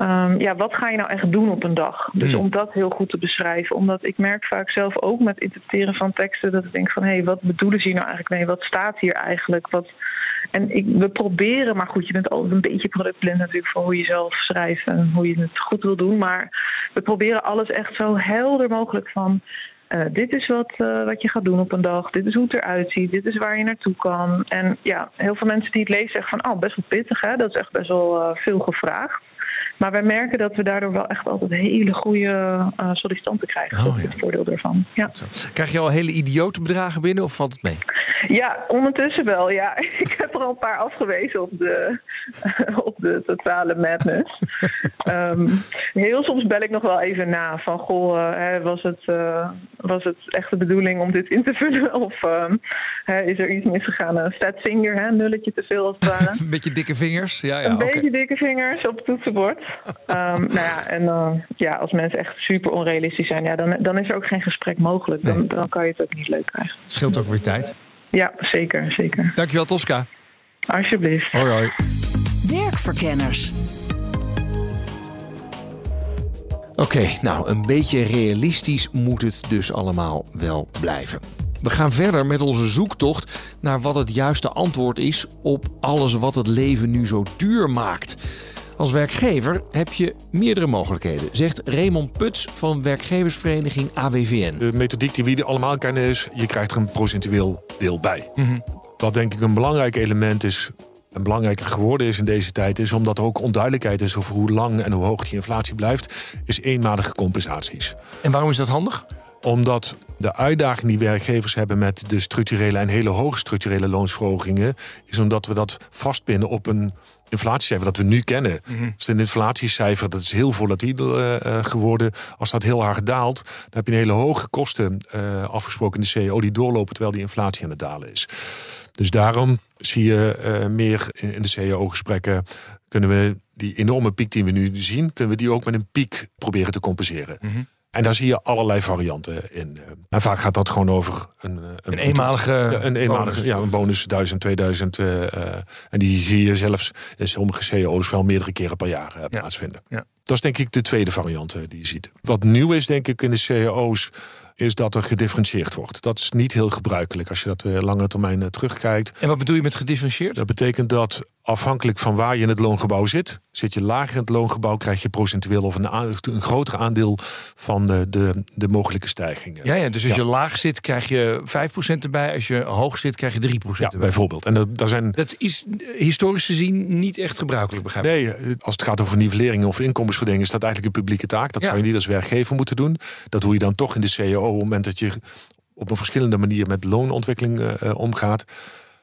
ehm, ja, wat ga je nou echt doen op een dag? Dus Hmm. om dat heel goed te beschrijven. Omdat ik merk vaak zelf ook met interpreteren van teksten dat ik denk van hé, hey, wat bedoelen ze hier nou eigenlijk mee? Wat staat hier eigenlijk? Wat... En ik, we proberen, maar goed, je bent altijd een beetje productblind natuurlijk voor hoe je zelf schrijft en hoe je het goed wil doen. Maar we proberen alles echt zo helder mogelijk van. eh, dit is wat, eh, wat je gaat doen op een dag. Dit is hoe het eruit ziet. Dit is waar je naartoe kan. En ja, heel veel mensen die het lezen zeggen van... oh, best wel pittig, hè? Dat is echt best wel eh, veel gevraagd. Maar wij merken dat we daardoor wel echt altijd hele goede eh, sollicitanten krijgen. Oh, dat is ja. het voordeel ervan. Ja. Krijg je al hele idiote bedragen binnen of valt het mee? ja, ondertussen wel. Ja. (laughs) Ik heb er al een paar afgewezen op de, (laughs) op de totale madness. (laughs) Ehm, heel soms bel ik nog wel even na van... goh, eh, was, het, eh, was het echt de bedoeling om dit in te vullen? Of ehm, is er iets misgegaan? Een fat finger, hè? nulletje te veel als het ware. Een beetje dikke vingers? Ja, ja, een beetje dikke vingers op het toetsenbord. Ehm, nou ja, en eh, ja, als mensen echt super onrealistisch zijn, ja, dan, dan is er ook geen gesprek mogelijk. Dan, dan kan je het ook niet leuk krijgen. Scheelt ook weer tijd. Ja, zeker, zeker. Dankjewel, Tosca. Alsjeblieft. Hoi, hoi. Werkverkenners. Oké, nou, een beetje realistisch moet het dus allemaal wel blijven. We gaan verder met onze zoektocht naar wat het juiste antwoord is op alles wat het leven nu zo duur maakt. Als werkgever heb je meerdere mogelijkheden, zegt Raymond Puts van werkgeversvereniging AWVN. De methodiek die we allemaal kennen is, je krijgt er een procentueel deel bij. Wat denk ik een belangrijk element is, en belangrijker geworden is in deze tijd, is omdat er ook onduidelijkheid is over hoe lang en hoe hoog die inflatie blijft, is eenmalige compensaties. En waarom is dat handig? Omdat de uitdaging die werkgevers hebben met de structurele en hele hoge structurele loonsverhogingen, is omdat we dat vastbinden op een inflatiecijfer dat we nu kennen. Dus een inflatiecijfer dat is heel volatiel eh, eh, geworden. Als dat heel hard daalt, dan heb je een hele hoge kosten eh, afgesproken in de CEO die doorlopen terwijl die inflatie aan het dalen is. Dus daarom zie je meer in in de CEO-gesprekken kunnen we die enorme piek die we nu zien, kunnen we die ook met een piek proberen te compenseren. En daar zie je allerlei varianten in. En vaak gaat dat gewoon over een, eh, Een eenmalige een eenmalige bonus. ja, een bonus 1000, 2000. eh, eh, en die zie je zelfs in sommige CEO's wel meerdere keren per jaar eh, plaatsvinden. Ja. Dat is denk ik de tweede variant eh, die je ziet. Wat nieuw is denk ik in de CEO's is dat er gedifferentieerd wordt. Dat is niet heel gebruikelijk als je dat eh, lange termijn eh, terugkijkt. En wat bedoel je met gedifferentieerd? Dat betekent dat afhankelijk van waar je in het loongebouw zit, zit je lager in het loongebouw, krijg je procentueel of een, een groter aandeel van de, de, de mogelijke stijgingen. Ja, ja, dus als Ja. je laag zit, krijg je 5% erbij. Als je hoog zit, krijg je 3% Ja, erbij. bijvoorbeeld. En dat, daar zijn Dat is eh, historisch gezien niet echt gebruikelijk, begrijp ik. Nee, eh, als het gaat over nivellering of inkomensverdeling, is dat eigenlijk een publieke taak. Dat Ja. zou je niet als werkgever moeten doen. Dat doe je dan toch in de CEO op het moment dat je op een verschillende manier met loonontwikkeling eh, omgaat.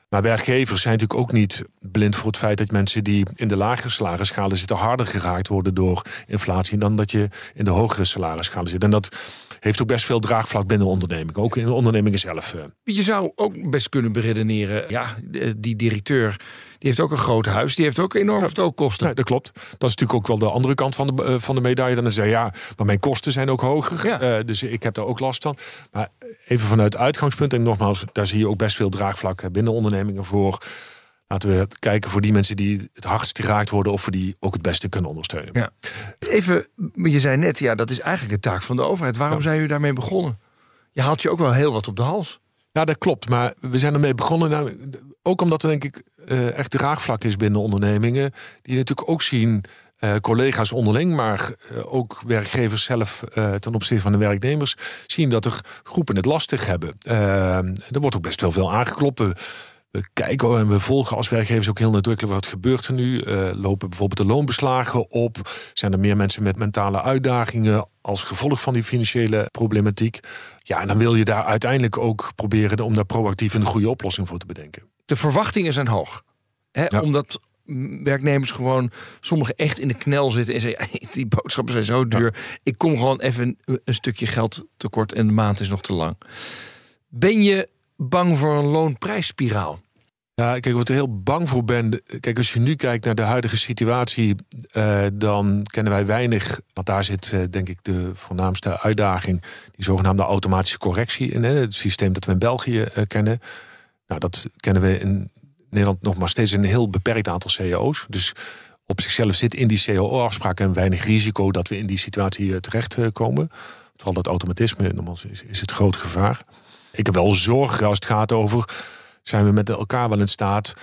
Maar werkgevers zijn natuurlijk ook niet blind voor het feit dat mensen die in de lagere salarisschalen zitten harder geraakt worden door inflatie dan dat je in de hogere salarisschalen zit. En dat heeft ook best veel draagvlak binnen ondernemingen, ook in de ondernemingen zelf. eh. Je zou ook best kunnen beredeneren. Ja, die directeur die heeft ook een groot huis. Die heeft ook enorme stookkosten. Nee, dat klopt. Dat is natuurlijk ook wel de andere kant van de, eh, van de medaille. Dan zei je, ja, maar mijn kosten zijn ook hoger. Ja. Eh, dus ik heb daar ook last van. Maar even vanuit uitgangspunt, en nogmaals, daar zie je ook best veel draagvlak eh, binnen ondernemingen voor. Laten we kijken voor die mensen die het hardst geraakt worden, of we die ook het beste kunnen ondersteunen. Ja. Even, je zei net, ja, dat is eigenlijk de taak van de overheid. Waarom zijn jullie daarmee begonnen? Je haalt je ook wel heel wat op de hals. Ja, dat klopt. Maar we zijn ermee begonnen. Nou, ook omdat er denk ik eh, echt draagvlak is binnen ondernemingen. Die natuurlijk ook zien, eh, collega's onderling, maar eh, ook werkgevers zelf eh, ten opzichte van de werknemers, zien dat er groepen het lastig hebben. Er wordt ook best wel veel aangeklopt. We, we kijken en we volgen als werkgevers ook heel nadrukkelijk wat gebeurt er nu. Lopen bijvoorbeeld de loonbeslagen op? Zijn er meer mensen met mentale uitdagingen als gevolg van die financiële problematiek? Ja, en dan wil je daar uiteindelijk ook proberen om daar proactief een goede oplossing voor te bedenken. De verwachtingen zijn hoog. Ja. Omdat werknemers gewoon sommigen echt in de knel zitten en zeggen: (laughs) "Ja, die boodschappen zijn zo duur. Ik kom gewoon even een, een stukje geld tekort en de maand is nog te lang. Ben je bang voor een loonprijsspiraal? Ja, kijk, wat ik heel bang voor ben. Kijk, als je nu kijkt naar de huidige situatie, eh, dan kennen wij weinig. Want daar zit, eh, denk ik, de voornaamste uitdaging. Die zogenaamde automatische correctie in. Hè, het systeem dat we in België eh, kennen. Nou, dat kennen we in Nederland nog maar steeds een heel beperkt aantal CEO's. Dus op zichzelf zit in die COO-afspraken en weinig risico dat we in die situatie eh, terechtkomen. Vooral dat automatisme is, is het groot gevaar. Ik heb wel zorgen als het gaat over, zijn we met elkaar wel in staat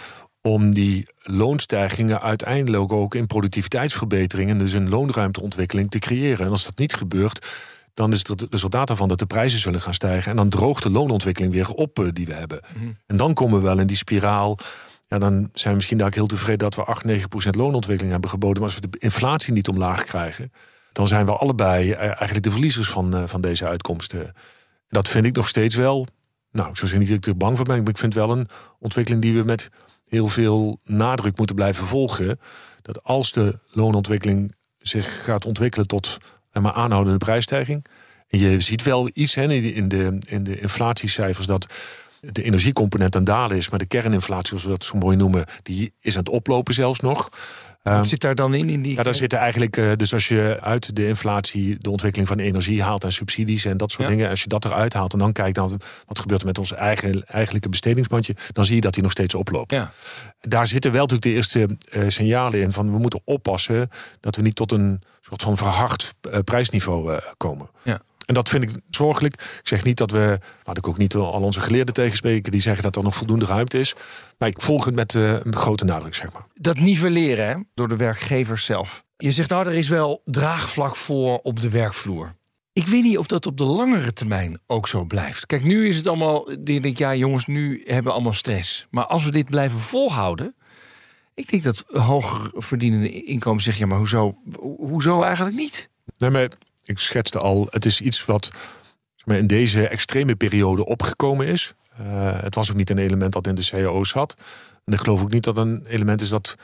om die loonstijgingen uiteindelijk ook in productiviteitsverbeteringen, dus een loonruimteontwikkeling te creëren. En als dat niet gebeurt, dan is het resultaat daarvan dat de prijzen zullen gaan stijgen. En dan droogt de loonontwikkeling weer op eh, die we hebben. Mhm. En dan komen we wel in die spiraal. Ja, dan zijn we misschien daar heel tevreden dat we 8, 9 procent loonontwikkeling hebben geboden. Maar als we de inflatie niet omlaag krijgen, dan zijn we allebei eh, eigenlijk de verliezers van, eh, van deze uitkomsten. Dat vind ik nog steeds wel. Nou, ik zou zeggen niet dat ik er bang voor ben, maar ik vind wel een ontwikkeling die we met heel veel nadruk moeten blijven volgen. Dat als de loonontwikkeling zich gaat ontwikkelen tot maar aanhoudende prijsstijging. En je ziet wel iets hè, in, de, in de inflatiecijfers dat de energiecomponent aan dalen is, maar de kerninflatie, zoals we dat zo mooi noemen, die is aan het oplopen zelfs nog. Wat Ehm, zit daar dan in? in die ja, daar zitten eigenlijk, eh, dus als je uit de inflatie de ontwikkeling van energie haalt en subsidies en dat soort Ja. dingen, als je dat eruit haalt en dan kijkt naar wat gebeurt er met ons eigen eigenlijke bestedingsbandje, dan zie je dat die nog steeds oploopt. Ja. Daar zitten wel natuurlijk de eerste eh, signalen in van we moeten oppassen dat we niet tot een soort van verhard eh, prijsniveau komen. Ja. En dat vind ik zorgelijk. Ik zeg niet dat we, laat ik ook niet al onze geleerden tegenspreken die zeggen dat er nog voldoende ruimte is. Maar ik volg het met eh, een grote nadruk, zeg maar. Dat nivelleren hè, door de werkgevers zelf. Je zegt nou, er is wel draagvlak voor op de werkvloer. Ik weet niet of dat op de langere termijn ook zo blijft. Kijk, nu is het allemaal. Je denkt, ja, jongens, nu hebben we allemaal stress. Maar als we dit blijven volhouden. Ik denk dat hoger verdienende inkomen zeggen: ja, maar hoezo, hoezo eigenlijk niet? Nee, maar ik schetste al, het is iets wat zeg maar, in deze extreme periode opgekomen is. Eh, het was ook niet een element dat in de cao's zat. En ik geloof ook niet dat een element is dat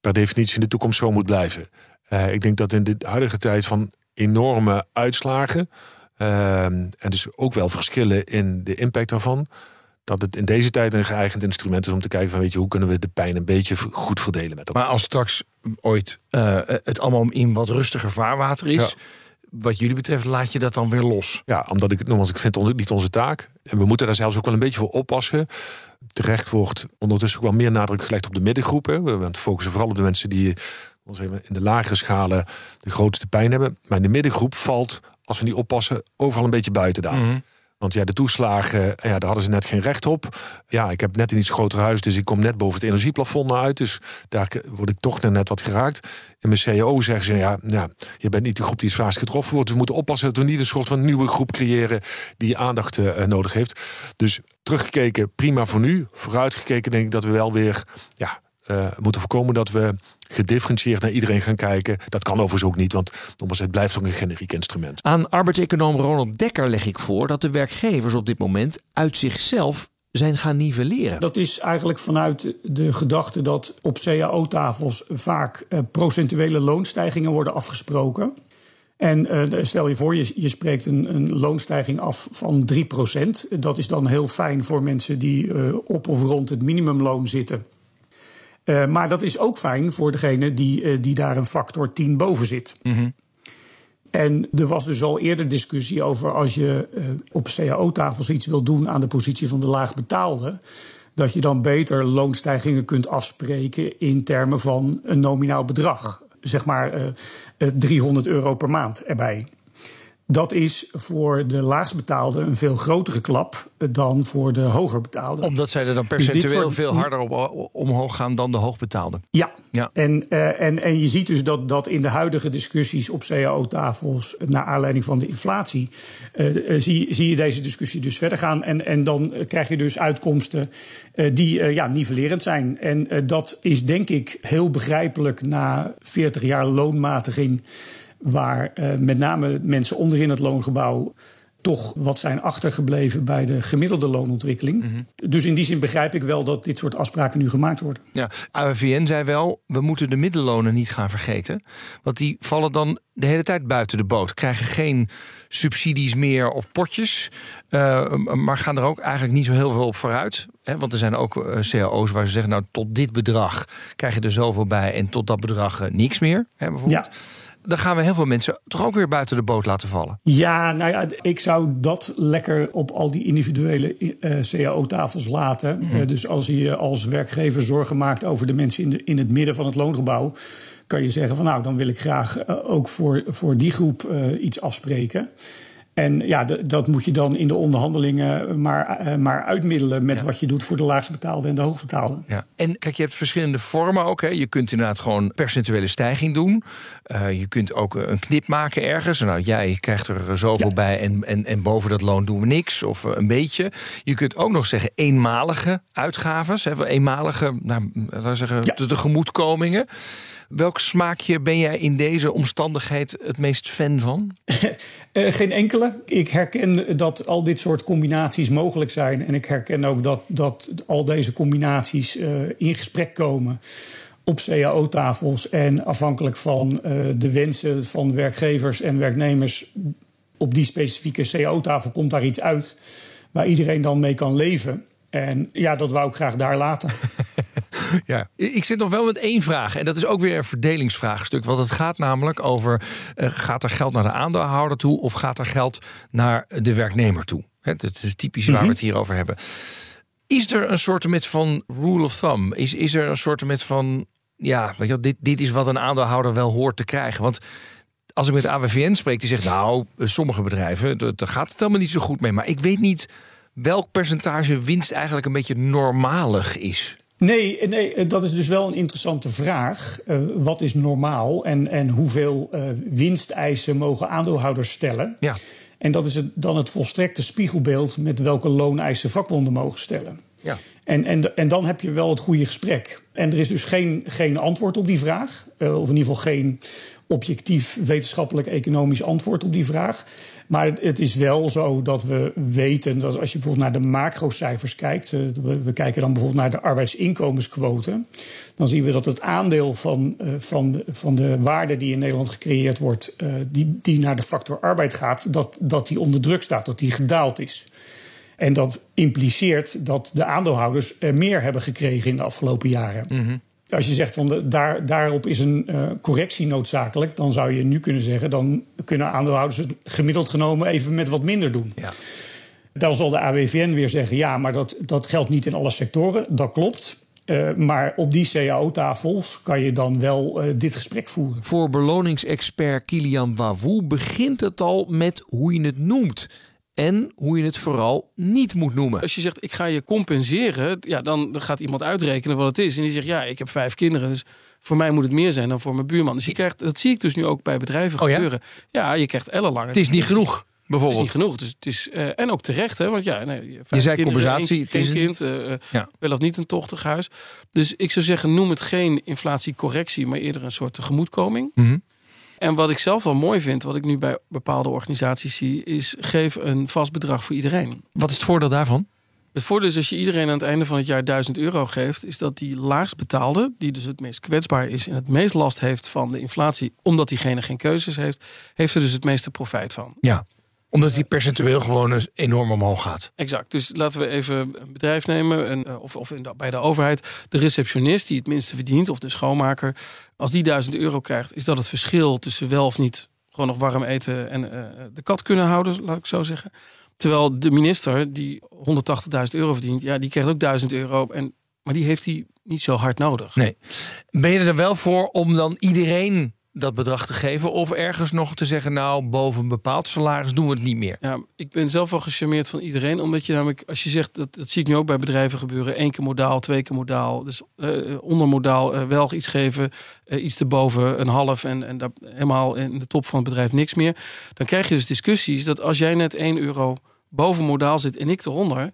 per definitie in de toekomst zo moet blijven. Eh, ik denk dat in de huidige tijd van enorme uitslagen ehm, en dus ook wel verschillen in de impact daarvan, dat het in deze tijd een geëigend instrument is om te kijken van weet je hoe kunnen we de pijn een beetje goed verdelen met elkaar. Maar als straks ooit eh, het allemaal in wat rustiger vaarwater is. Ja. Wat jullie betreft, laat je dat dan weer los. Ja, omdat ik het nogmaals, ik vind het niet onze taak. En we moeten daar zelfs ook wel een beetje voor oppassen. Terecht wordt ondertussen ook wel meer nadruk gelegd op de middengroepen. We focussen vooral op de mensen die in de lagere schalen de grootste pijn hebben. Maar in de middengroep valt, als we niet oppassen, overal een beetje buiten daar. Mhm. Want ja, de toeslagen, ja, daar hadden ze net geen recht op. Ja, ik heb net een iets groter huis, dus ik kom net boven het energieplafond uit. Dus daar word ik toch net wat geraakt. In mijn CAO zeggen ze, ja, ja, je bent niet de groep die het zwaarst getroffen wordt. We moeten oppassen dat we niet een soort van nieuwe groep creëren die aandacht eh, nodig heeft. Dus teruggekeken, prima voor nu. Vooruitgekeken denk ik dat we wel weer ja, eh, moeten voorkomen dat we gedifferentieerd naar iedereen gaan kijken. Dat kan overigens ook niet, want het blijft ook een generiek instrument. Aan arbeidseconoom Ronald Dekker leg ik voor dat de werkgevers op dit moment uit zichzelf zijn gaan nivelleren. Dat is eigenlijk vanuit de gedachte dat op cao-tafels vaak eh, procentuele loonstijgingen worden afgesproken. En eh, stel je voor, je, je spreekt een, een loonstijging af van 3%. Dat is dan heel fijn voor mensen die eh, op of rond het minimumloon zitten. Eh, maar dat is ook fijn voor degene die, eh, die daar een factor 10 boven zit. En er was dus al eerder discussie over als je eh, op cao-tafels iets wil doen aan de positie van de laagbetaalde. Dat je dan beter loonstijgingen kunt afspreken in termen van een nominaal bedrag. Zeg maar eh, eh, 300 euro per maand erbij. Dat is voor de laagstbetaalde een veel grotere klap eh, dan voor de hoger betaalde. Omdat zij er dan Dus percentueel veel harder op, omhoog gaan dan de hoogbetaalde. Ja, Ja. En, eh, en, en je ziet dus dat, dat in de huidige discussies op cao-tafels, naar aanleiding van de inflatie, eh, zie, zie je deze discussie dus verder gaan. En, en dan krijg je dus uitkomsten die ja, nivellerend zijn. En dat is denk ik heel begrijpelijk na 40 jaar loonmatiging, waar eh, met name mensen onderin het loongebouw toch wat zijn achtergebleven bij de gemiddelde loonontwikkeling. Dus in die zin begrijp ik wel dat dit soort afspraken nu gemaakt worden. Ja, AWVN zei wel, we moeten de middellonen niet gaan vergeten. Want die vallen dan de hele tijd buiten de boot. Krijgen geen subsidies meer of potjes. eh, maar gaan er ook eigenlijk niet zo heel veel op vooruit. Hè? Want er zijn ook eh, cao's waar ze zeggen... nou, tot dit bedrag krijg je er zoveel bij... en tot dat bedrag niks meer, hè, bijvoorbeeld. Ja. Dan gaan we heel veel mensen toch ook weer buiten de boot laten vallen. Ja, nou ja, ik zou dat lekker op al die individuele uh, cao-tafels laten. Mhm. Uh, dus als je als werkgever zorgen maakt over de mensen in, de, in het midden van het loongebouw, kan je zeggen van nou, dan wil ik graag uh, ook voor, voor die groep iets afspreken. En ja, dat moet je dan in de onderhandelingen maar, uh, maar uitmiddelen met ja. wat je doet voor de laagst betaalde en de hoogbetaalde. Ja. En kijk, je hebt verschillende vormen ook. Hè. Je kunt inderdaad gewoon percentuele stijging doen. Uh, je kunt ook een knip maken ergens. Nou, jij krijgt er zoveel ja. bij en, en, en boven dat loon doen we niks of een beetje. Je kunt ook nog zeggen eenmalige uitgaves. Hè, eenmalige, nou, laten we zeggen, ja. de tegemoetkomingen. Welk smaakje ben jij in deze omstandigheid het meest fan van? uh, (laughs) geen enkele. Ik herken dat al dit soort combinaties mogelijk zijn. En ik herken ook dat, dat al deze combinaties uh, in gesprek komen op cao-tafels. En afhankelijk van uh, de wensen van werkgevers en werknemers op die specifieke cao-tafel komt daar iets uit waar iedereen dan mee kan leven. En ja, dat wou ik graag daar laten. (laughs) Ja, ik zit nog wel met één vraag. En dat is ook weer een verdelingsvraagstuk. Want het gaat namelijk over: uh, gaat er geld naar de aandeelhouder toe of gaat er geld naar de werknemer toe? Hè, dat is typisch waar mm -hmm. we het hier over hebben. Is er een soort met van rule of thumb? Is, is er een soort met van: ja, weet je, dit, dit is wat een aandeelhouder wel hoort te krijgen? Want als ik met de AWVN spreek, die zegt: Nou, sommige bedrijven, daar gaat het helemaal niet zo goed mee. Maar ik weet niet welk percentage winst eigenlijk een beetje normalig is. Nee, nee, dat is dus wel een interessante vraag. Uh, wat is normaal en, en hoeveel uh, winsteisen mogen aandeelhouders stellen? Ja. En dat is het, dan het volstrekte spiegelbeeld met welke looneisen vakbonden mogen stellen. Ja. En, en, en dan heb je wel het goede gesprek. En er is dus geen, geen antwoord op die vraag. Uh, of in ieder geval geen objectief wetenschappelijk economisch antwoord op die vraag. Maar het is wel zo dat we weten dat als je bijvoorbeeld naar de macrocijfers kijkt, uh, we, kijken dan bijvoorbeeld naar de arbeidsinkomensquote, dan zien we dat het aandeel van, uh, van, de, van de waarde die in Nederland gecreëerd wordt, uh, die, die naar de factor arbeid gaat, dat, dat die onder druk staat, dat die gedaald is. En dat impliceert dat de aandeelhouders er meer hebben gekregen in de afgelopen jaren. Mm. Als je zegt van de, daar, daarop is een uh, correctie noodzakelijk, dan zou je nu kunnen zeggen, dan kunnen aandeelhouders het gemiddeld genomen even met wat minder doen. Ja. Dan zal de AWVN weer zeggen, ja, maar dat, dat geldt niet in alle sectoren. Dat klopt. Uh, maar op die cao-tafels kan je dan wel uh, dit gesprek voeren. Voor beloningsexpert Kilian Wavoe begint het al met hoe je het noemt en hoe je het vooral niet moet noemen. Als je zegt, ik ga je compenseren, ja, dan, gaat iemand uitrekenen wat het is. En die zegt, ja, ik heb vijf kinderen, dus voor mij moet het meer zijn dan voor mijn buurman. Dus je krijgt, dat zie ik dus nu ook bij bedrijven oh, gebeuren. Ja, je krijgt ellenlang. Het is niet genoeg. Bijvoorbeeld. Het is niet genoeg. Dus het is, uh, en ook terecht, hè? Want ja, nee, je zei compensatie. Één, geen kind, uh, ja. wel of niet een tochtig huis. Dus ik zou zeggen, noem het geen inflatiecorrectie, maar eerder een soort tegemoetkoming. Mm -hmm. En wat ik zelf wel mooi vind, wat ik nu bij bepaalde organisaties zie, is geef een vast bedrag voor iedereen. Wat is het voordeel daarvan? Het voordeel is als je iedereen aan het einde van het jaar 1000 euro geeft, is dat die laagst betaalde, die dus het meest kwetsbaar is en het meest last heeft van de inflatie, omdat diegene geen keuzes heeft, heeft er dus het meeste profijt van. Ja omdat die percentueel gewoon enorm omhoog gaat. Exact. Dus laten we even een bedrijf nemen, een, of, of in de, bij de overheid. De receptionist die het minste verdient, of de schoonmaker. Als die 1000 euro krijgt, is dat het verschil tussen wel of niet gewoon nog warm eten en uh, de kat kunnen houden, laat ik zo zeggen. Terwijl de minister die 180.000 euro verdient, ja, die krijgt ook 1000 euro. En, maar die heeft hij niet zo hard nodig. Nee. Ben je er wel voor om dan iedereen dat bedrag te geven of ergens nog te zeggen, nou, boven een bepaald salaris doen we het niet meer. Ja, ik ben zelf wel gecharmeerd van iedereen, omdat je namelijk, als je zegt, dat, dat zie ik nu ook bij bedrijven gebeuren, één keer modaal, twee keer modaal, dus uh, onder modaal uh, wel iets geven, uh, iets erboven een half en, en daar helemaal in de top van het bedrijf niks meer. Dan krijg je dus discussies dat als jij net 1 euro boven modaal zit en ik eronder,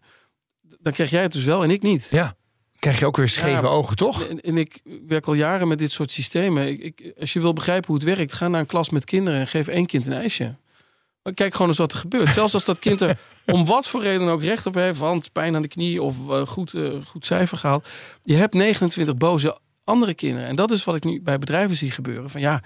dan krijg jij het dus wel en ik niet. Ja krijg je ook weer scheve ja, ogen, toch? En, en, ik werk al jaren met dit soort systemen. Ik, ik, als je wil begrijpen hoe het werkt, ga naar een klas met kinderen en geef één kind een ijsje. Maar kijk gewoon eens wat er gebeurt. Zelfs als dat kind er (laughs) om wat voor reden ook recht op heeft, want pijn aan de knie of uh, goed, uh, goed cijfer gehaald. Je hebt 29 boze andere kinderen. En dat is wat ik nu bij bedrijven zie gebeuren. Van ja,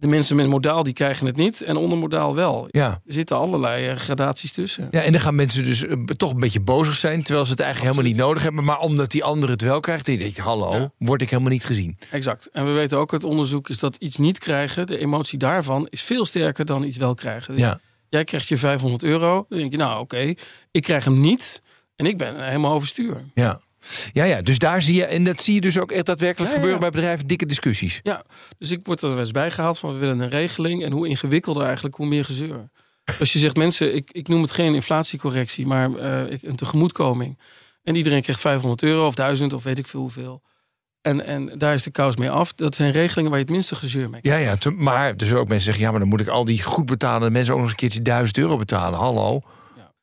de mensen met modaal die krijgen het niet en onder modaal wel. Ja. Er zitten allerlei eh, gradaties tussen. Ja, en dan gaan mensen dus eh, toch een beetje bozig zijn... terwijl ze het eigenlijk helemaal niet nodig hebben. Maar omdat die ander het wel krijgt, denk je... hallo, Ja. word ik helemaal niet gezien. Exact. En we weten ook uit onderzoek is dat iets niet krijgen, de emotie daarvan is veel sterker dan iets wel krijgen. Dus Ja. Jij krijgt je 500 euro, dan denk je nou oké, ik krijg hem niet en ik ben helemaal overstuur. Ja. Ja, ja, dus daar zie je, en dat zie je dus ook echt daadwerkelijk Ja, ja, gebeuren ja. bij bedrijven, dikke discussies. Ja, dus ik word er wel eens bijgehaald van we willen een regeling en hoe ingewikkelder eigenlijk, hoe meer gezeur. Als je zegt mensen, ik, ik noem het geen inflatiecorrectie, maar eh, een tegemoetkoming. En iedereen krijgt 500 euro of 1000 of weet ik veel hoeveel. En, en daar is de kous mee af. Dat zijn regelingen waar je het minste gezeur mee Ja, ja, te- maar er zullen ook mensen zeggen, ja, maar dan moet ik al die goed betalende mensen ook nog eens een keertje 1000 euro betalen. Hallo.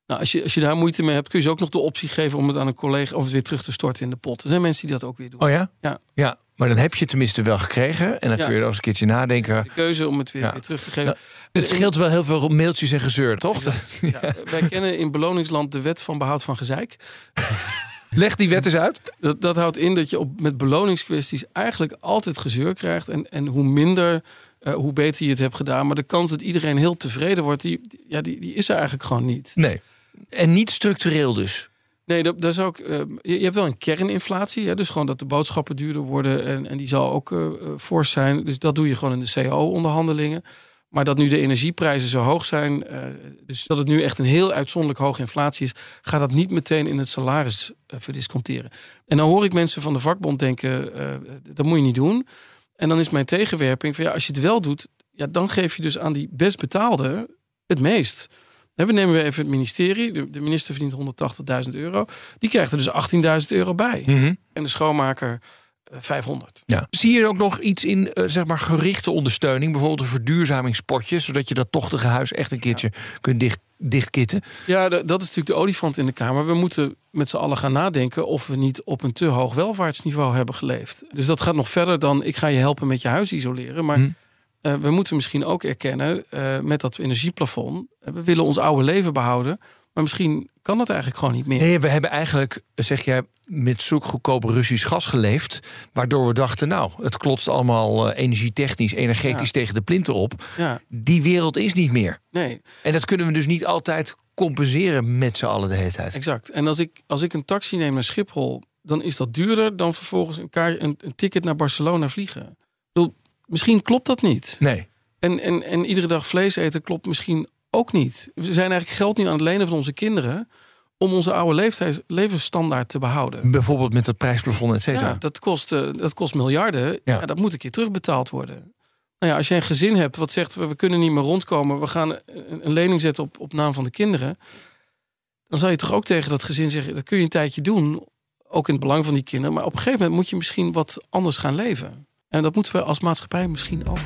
Nou, als je, als je daar moeite mee hebt, kun je ze ook nog de optie geven om het aan een collega of het weer terug te storten in de pot. Er zijn mensen die dat ook weer doen. Oh ja? Ja. Ja, maar dan heb je het tenminste wel gekregen. En dan Ja. kun je nog eens een keertje nadenken. De keuze om het weer, Ja. weer terug te geven. Het scheelt wel heel veel mailtjes en gezeur, toch? Ja, wij kennen in beloningsland de wet van behoud van gezeik. (laughs) Leg die wet eens uit. Dat, dat houdt in dat je op, met beloningskwesties eigenlijk altijd gezeur krijgt. En, en hoe minder, eh, hoe beter je het hebt gedaan. Maar de kans dat iedereen heel tevreden wordt, die, die- ja, die, die is er eigenlijk gewoon niet. Nee. En niet structureel dus. Nee, dat, dat is ook, eh, je, hebt wel een kerninflatie. Hè, dus gewoon dat de boodschappen duurder worden. En, en die zal ook eh, fors zijn. Dus dat doe je gewoon in de CO-onderhandelingen. Maar dat nu de energieprijzen zo hoog zijn. dus dat het nu echt een heel uitzonderlijk hoge inflatie is. Gaat dat niet meteen in het salaris verdisconteren. En dan hoor ik mensen van de vakbond denken. dat moet je niet doen. En dan is mijn tegenwerping van ja, als je het wel doet. Ja, dan geef je dus aan die best betaalde het meest. We nemen even het ministerie. De, minister verdient 180.000 euro. Die krijgt er dus 18.000 euro bij. En de schoonmaker eh, 500. Ja. Zie je ook nog iets in eh, zeg maar gerichte ondersteuning? Bijvoorbeeld een verduurzamingspotje, zodat je dat tochtige huis echt een keertje kunt dicht, dichtkitten. Ja, dat is natuurlijk de olifant in de Kamer. We moeten met z'n allen gaan nadenken of we niet op een te hoog welvaartsniveau hebben geleefd. Dus dat gaat nog verder dan ik ga je helpen met je huis isoleren. Maar Hm. Eh, we moeten misschien ook erkennen eh, met dat energieplafond. eh, we willen ons oude leven behouden. Maar misschien kan dat eigenlijk gewoon niet meer. Nee, we hebben eigenlijk, zeg jij, met zoek goedkoop Russisch gas geleefd. Waardoor we dachten, nou, het klotst allemaal energietechnisch, energetisch Ja. tegen de plinten op. Ja, Die wereld is niet meer. nee. En dat kunnen we dus niet altijd compenseren met z'n allen de hele tijd. Exact. En als ik, als ik een taxi neem naar Schiphol, dan is dat duurder dan vervolgens een, kaart, een, een ticket naar Barcelona vliegen. Misschien klopt dat niet. Nee. En, en, en iedere dag vlees eten klopt misschien ook niet. We zijn eigenlijk geld nu aan het lenen van onze kinderen om onze oude leeftijd, levensstandaard te behouden. Bijvoorbeeld met het prijsplafond, et cetera. Ja, dat, kost, eh, dat kost miljarden. Ja. Ja. dat moet een keer terugbetaald worden. Nou ja, als je een gezin hebt wat zegt we, we kunnen niet meer rondkomen, we gaan een, een lening zetten op, op naam van de kinderen, dan zou je toch ook tegen dat gezin zeggen dat kun je een tijdje doen, ook in het belang van die kinderen. Maar op een gegeven moment moet je misschien wat anders gaan leven. En dat moeten we als maatschappij misschien ook.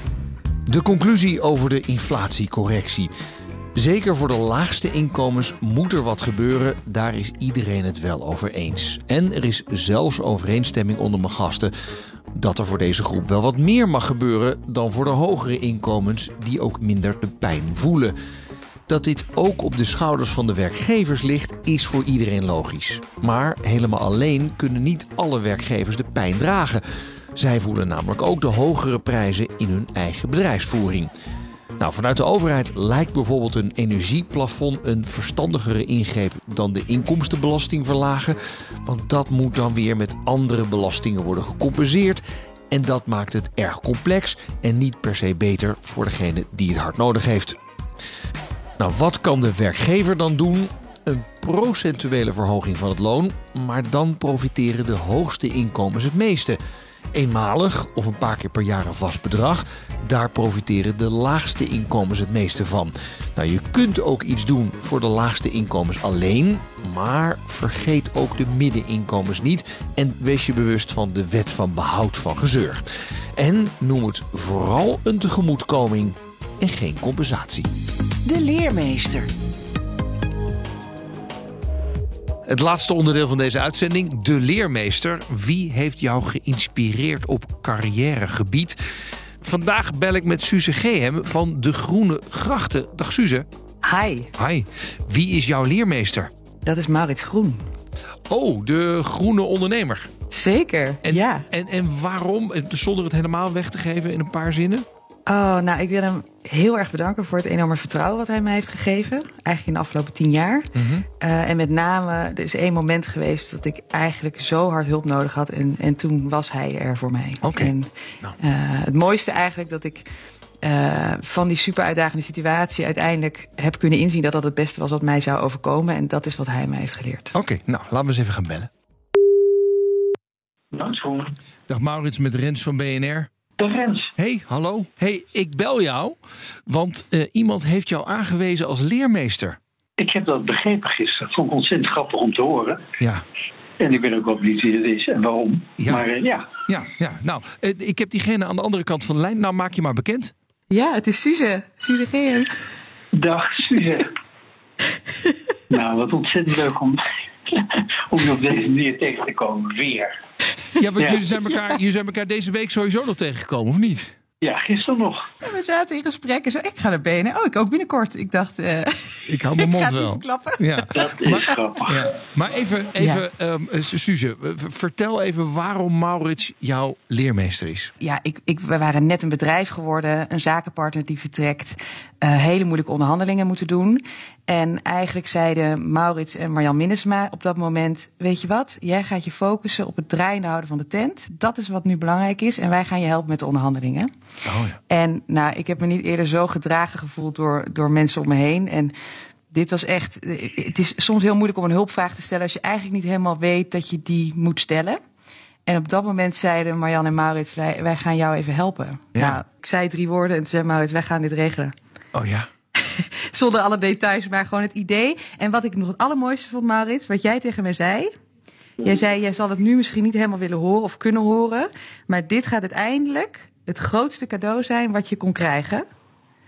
De conclusie over de inflatiecorrectie. Zeker voor de laagste inkomens moet er wat gebeuren. Daar is iedereen het wel over eens. En er is zelfs overeenstemming onder mijn gasten dat er voor deze groep wel wat meer mag gebeuren dan voor de hogere inkomens die ook minder de pijn voelen. Dat dit ook op de schouders van de werkgevers ligt, is voor iedereen logisch. Maar helemaal alleen kunnen niet alle werkgevers de pijn dragen. Zij voelen namelijk ook de hogere prijzen in hun eigen bedrijfsvoering. Nou, vanuit de overheid lijkt bijvoorbeeld een energieplafond een verstandigere ingreep dan de inkomstenbelasting verlagen. Want dat moet dan weer met andere belastingen worden gecompenseerd. En dat maakt het erg complex en niet per se beter voor degene die het hard nodig heeft. Nou, wat kan de werkgever dan doen? Een procentuele verhoging van het loon, maar dan profiteren de hoogste inkomens het meeste. Eenmalig of een paar keer per jaar een vast bedrag, daar profiteren de laagste inkomens het meeste van. Nou, je kunt ook iets doen voor de laagste inkomens alleen, maar vergeet ook de middeninkomens niet en wees je bewust van de wet van behoud van gezeur. En noem het vooral een tegemoetkoming en geen compensatie. De leermeester. Het laatste onderdeel van deze uitzending, de leermeester. Wie heeft jou geïnspireerd op carrièregebied? Vandaag bel ik met Suze Gehem van De Groene Grachten. Dag Suze. Hi, Hi. Wie is jouw leermeester? dat is Maurits Groen. Oh, de groene ondernemer. Zeker, En, ja. en, en waarom, eh, zonder het helemaal weg te geven in een paar zinnen? Oh, nou, ik wil hem heel erg bedanken voor het enorme vertrouwen wat hij mij heeft gegeven. Eigenlijk in de afgelopen tien jaar. Uh, en met name, er is één moment geweest dat ik eigenlijk zo hard hulp nodig had. En, en toen was hij er voor mij. Oké. En Nou. uh, het mooiste eigenlijk dat ik uh, van die super uitdagende situatie uiteindelijk heb kunnen inzien dat dat het beste was wat mij zou overkomen. En dat is wat hij mij heeft geleerd. Oké, nou, laten we eens even gaan bellen. Dag Maurits met Rens van BNR. De. Hey, hallo. Hey, ik bel jou, want uh, iemand heeft jou aangewezen als leermeester. Ik heb dat begrepen gisteren. Vond ik ontzettend grappig om te horen. Ja. En ik ben ook wel benieuwd wie het is en waarom. Ja. Maar uh, ja. Ja, ja. Nou, uh, ik heb diegene aan de andere kant van de lijn. Nou, maak je maar bekend. Ja, het is Suze. Suze Geer. Dag, Suze. (laughs) nou, wat ontzettend leuk om, (laughs) om je op deze manier tegen te komen. Weer. Ja, want ja. Jullie, zijn elkaar, jullie zijn elkaar deze week sowieso nog tegengekomen, of niet? Ja, gisteren nog. Ja, we zaten in gesprek en zo. Ik ga naar benen. Oh, ik ook binnenkort. Ik dacht. Uh, (laughs) ik hou mijn (laughs) mond wel. Ja. Dat is maar, grappig. Ja. Maar even, even ja. um, Suze, vertel even waarom Maurits jouw leermeester is. Ja, ik, ik, we waren net een bedrijf geworden, een zakenpartner die vertrekt, uh, hele moeilijke onderhandelingen moeten doen. En eigenlijk zeiden Maurits en Marjan Minnesma op dat moment: Weet je wat, jij gaat je focussen op het draaiende houden van de tent. Dat is wat nu belangrijk is. En wij gaan je helpen met de onderhandelingen. Oh ja. En nou, ik heb me niet eerder zo gedragen gevoeld door, door mensen om me heen. En dit was echt. Het is soms heel moeilijk om een hulpvraag te stellen als je eigenlijk niet helemaal weet dat je die moet stellen. En op dat moment zeiden Marjan en Maurits: wij, wij gaan jou even helpen. Ja. Nou, ik zei drie woorden en toen zei Maurits: wij gaan dit regelen. Oh ja. (laughs) Zonder alle details, maar gewoon het idee. En wat ik nog het allermooiste vond, Maurits, wat jij tegen mij zei. Jij zei, jij zal het nu misschien niet helemaal willen horen of kunnen horen. Maar dit gaat uiteindelijk het grootste cadeau zijn wat je kon krijgen. Want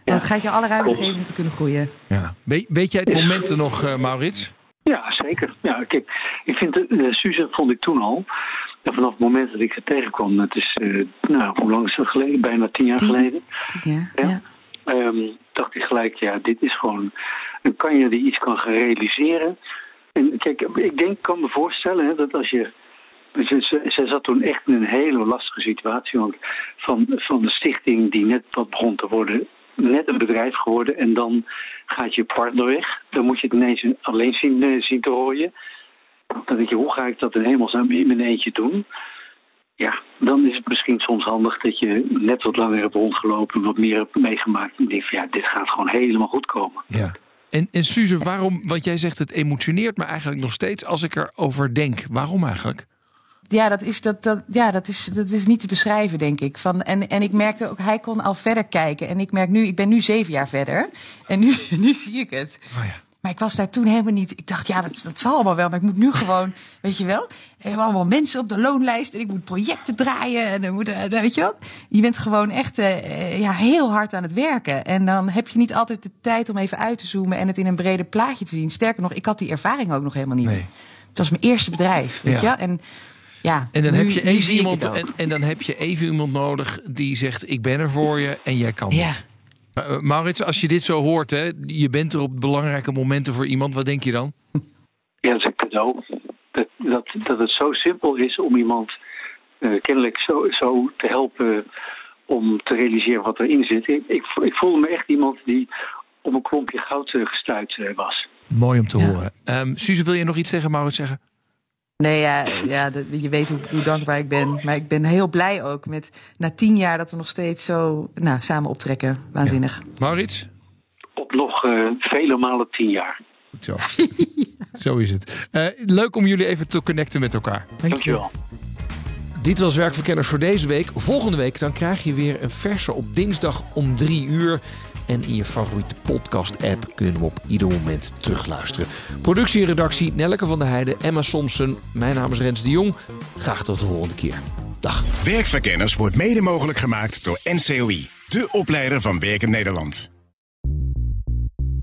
ja, het gaat je alle ruimte geven om te kunnen groeien. Ja. We, weet jij het momenten nog, uh, Maurits? Ja, zeker. Ja, kijk, ik vind, uh, Suze vond ik toen al. En vanaf het moment dat ik ze tegenkwam, dat is, uh, nou, hoe lang is dat geleden? Bijna tien jaar tien, geleden. Tien jaar, ja. ja. Um, dacht ik gelijk, ja, dit is gewoon een kanje die iets kan gaan realiseren. En kijk, ik denk, kan me voorstellen hè, dat als je. Zij zat toen echt in een hele lastige situatie. Want van, van de stichting die net begon te worden, net een bedrijf geworden. En dan gaat je partner weg. Dan moet je het ineens alleen zien, zien te rooien. Dan denk je, hoe ga ik dat in hemelsnaam in mijn eentje doen? Ja, dan is het misschien soms handig dat je net wat langer hebt rondgelopen, wat meer hebt meegemaakt. En denk van ja, dit gaat gewoon helemaal goed komen. Ja. En, en Suze, waarom, want jij zegt het emotioneert me eigenlijk nog steeds als ik erover denk. Waarom eigenlijk? Ja, dat is, dat, dat, ja dat, is, dat is niet te beschrijven, denk ik. Van, en, en ik merkte ook, hij kon al verder kijken. En ik merk nu, ik ben nu zeven jaar verder. En nu, (laughs) nu zie ik het. Oh ja. Maar ik was daar toen helemaal niet. Ik dacht, ja, dat, dat zal allemaal wel. Maar ik moet nu gewoon, (laughs) weet je wel, we hebben allemaal mensen op de loonlijst. En ik moet projecten draaien. En dan moet, weet je wat? Je bent gewoon echt uh, ja, heel hard aan het werken. En dan heb je niet altijd de tijd om even uit te zoomen en het in een breder plaatje te zien. Sterker nog, ik had die ervaring ook nog helemaal niet. Nee. Het was mijn eerste bedrijf, weet Ja. je? En ja, En dan, nu- heb je even iemand, het en, en dan heb je even iemand nodig die zegt: Ik ben er voor je en jij kan Ja. niet. Eh, Maurits, als je dit zo hoort, hè, je bent er op belangrijke momenten voor iemand, wat denk je dan? Ja, dat is een cadeau. Dat, dat, dat het zo simpel is om iemand eh, kennelijk zo, zo te helpen om te realiseren wat erin zit. Ik, ik, ik voelde me echt iemand die op een klompje goud eh, gestuurd eh, was. Mooi om te Ja. horen. Ehm Suze, wil je nog iets zeggen, Maurits zeggen? Nee, ja, ja je weet hoe, hoe dankbaar ik ben. Maar ik ben heel blij ook met na tien jaar dat we nog steeds zo nou, samen optrekken. Waanzinnig. Maurits? Op nog eh, vele malen tien jaar. Goed zo. (laughs) Zo is het. Eh, leuk om jullie even te connecten met elkaar. Dankjewel. Dit was Werkverkenners voor deze week. Volgende week dan krijg je weer een verse op dinsdag om drie uur. En in je favoriete podcast-app kunnen we op ieder moment terugluisteren. Productie en redactie Nelleke van der Heijden, Emma Somsen. Mijn naam is Rens de Jong. Graag tot de volgende keer. Dag. Werkverkenners wordt mede mogelijk gemaakt door NCOI, de opleider van Werken Nederland.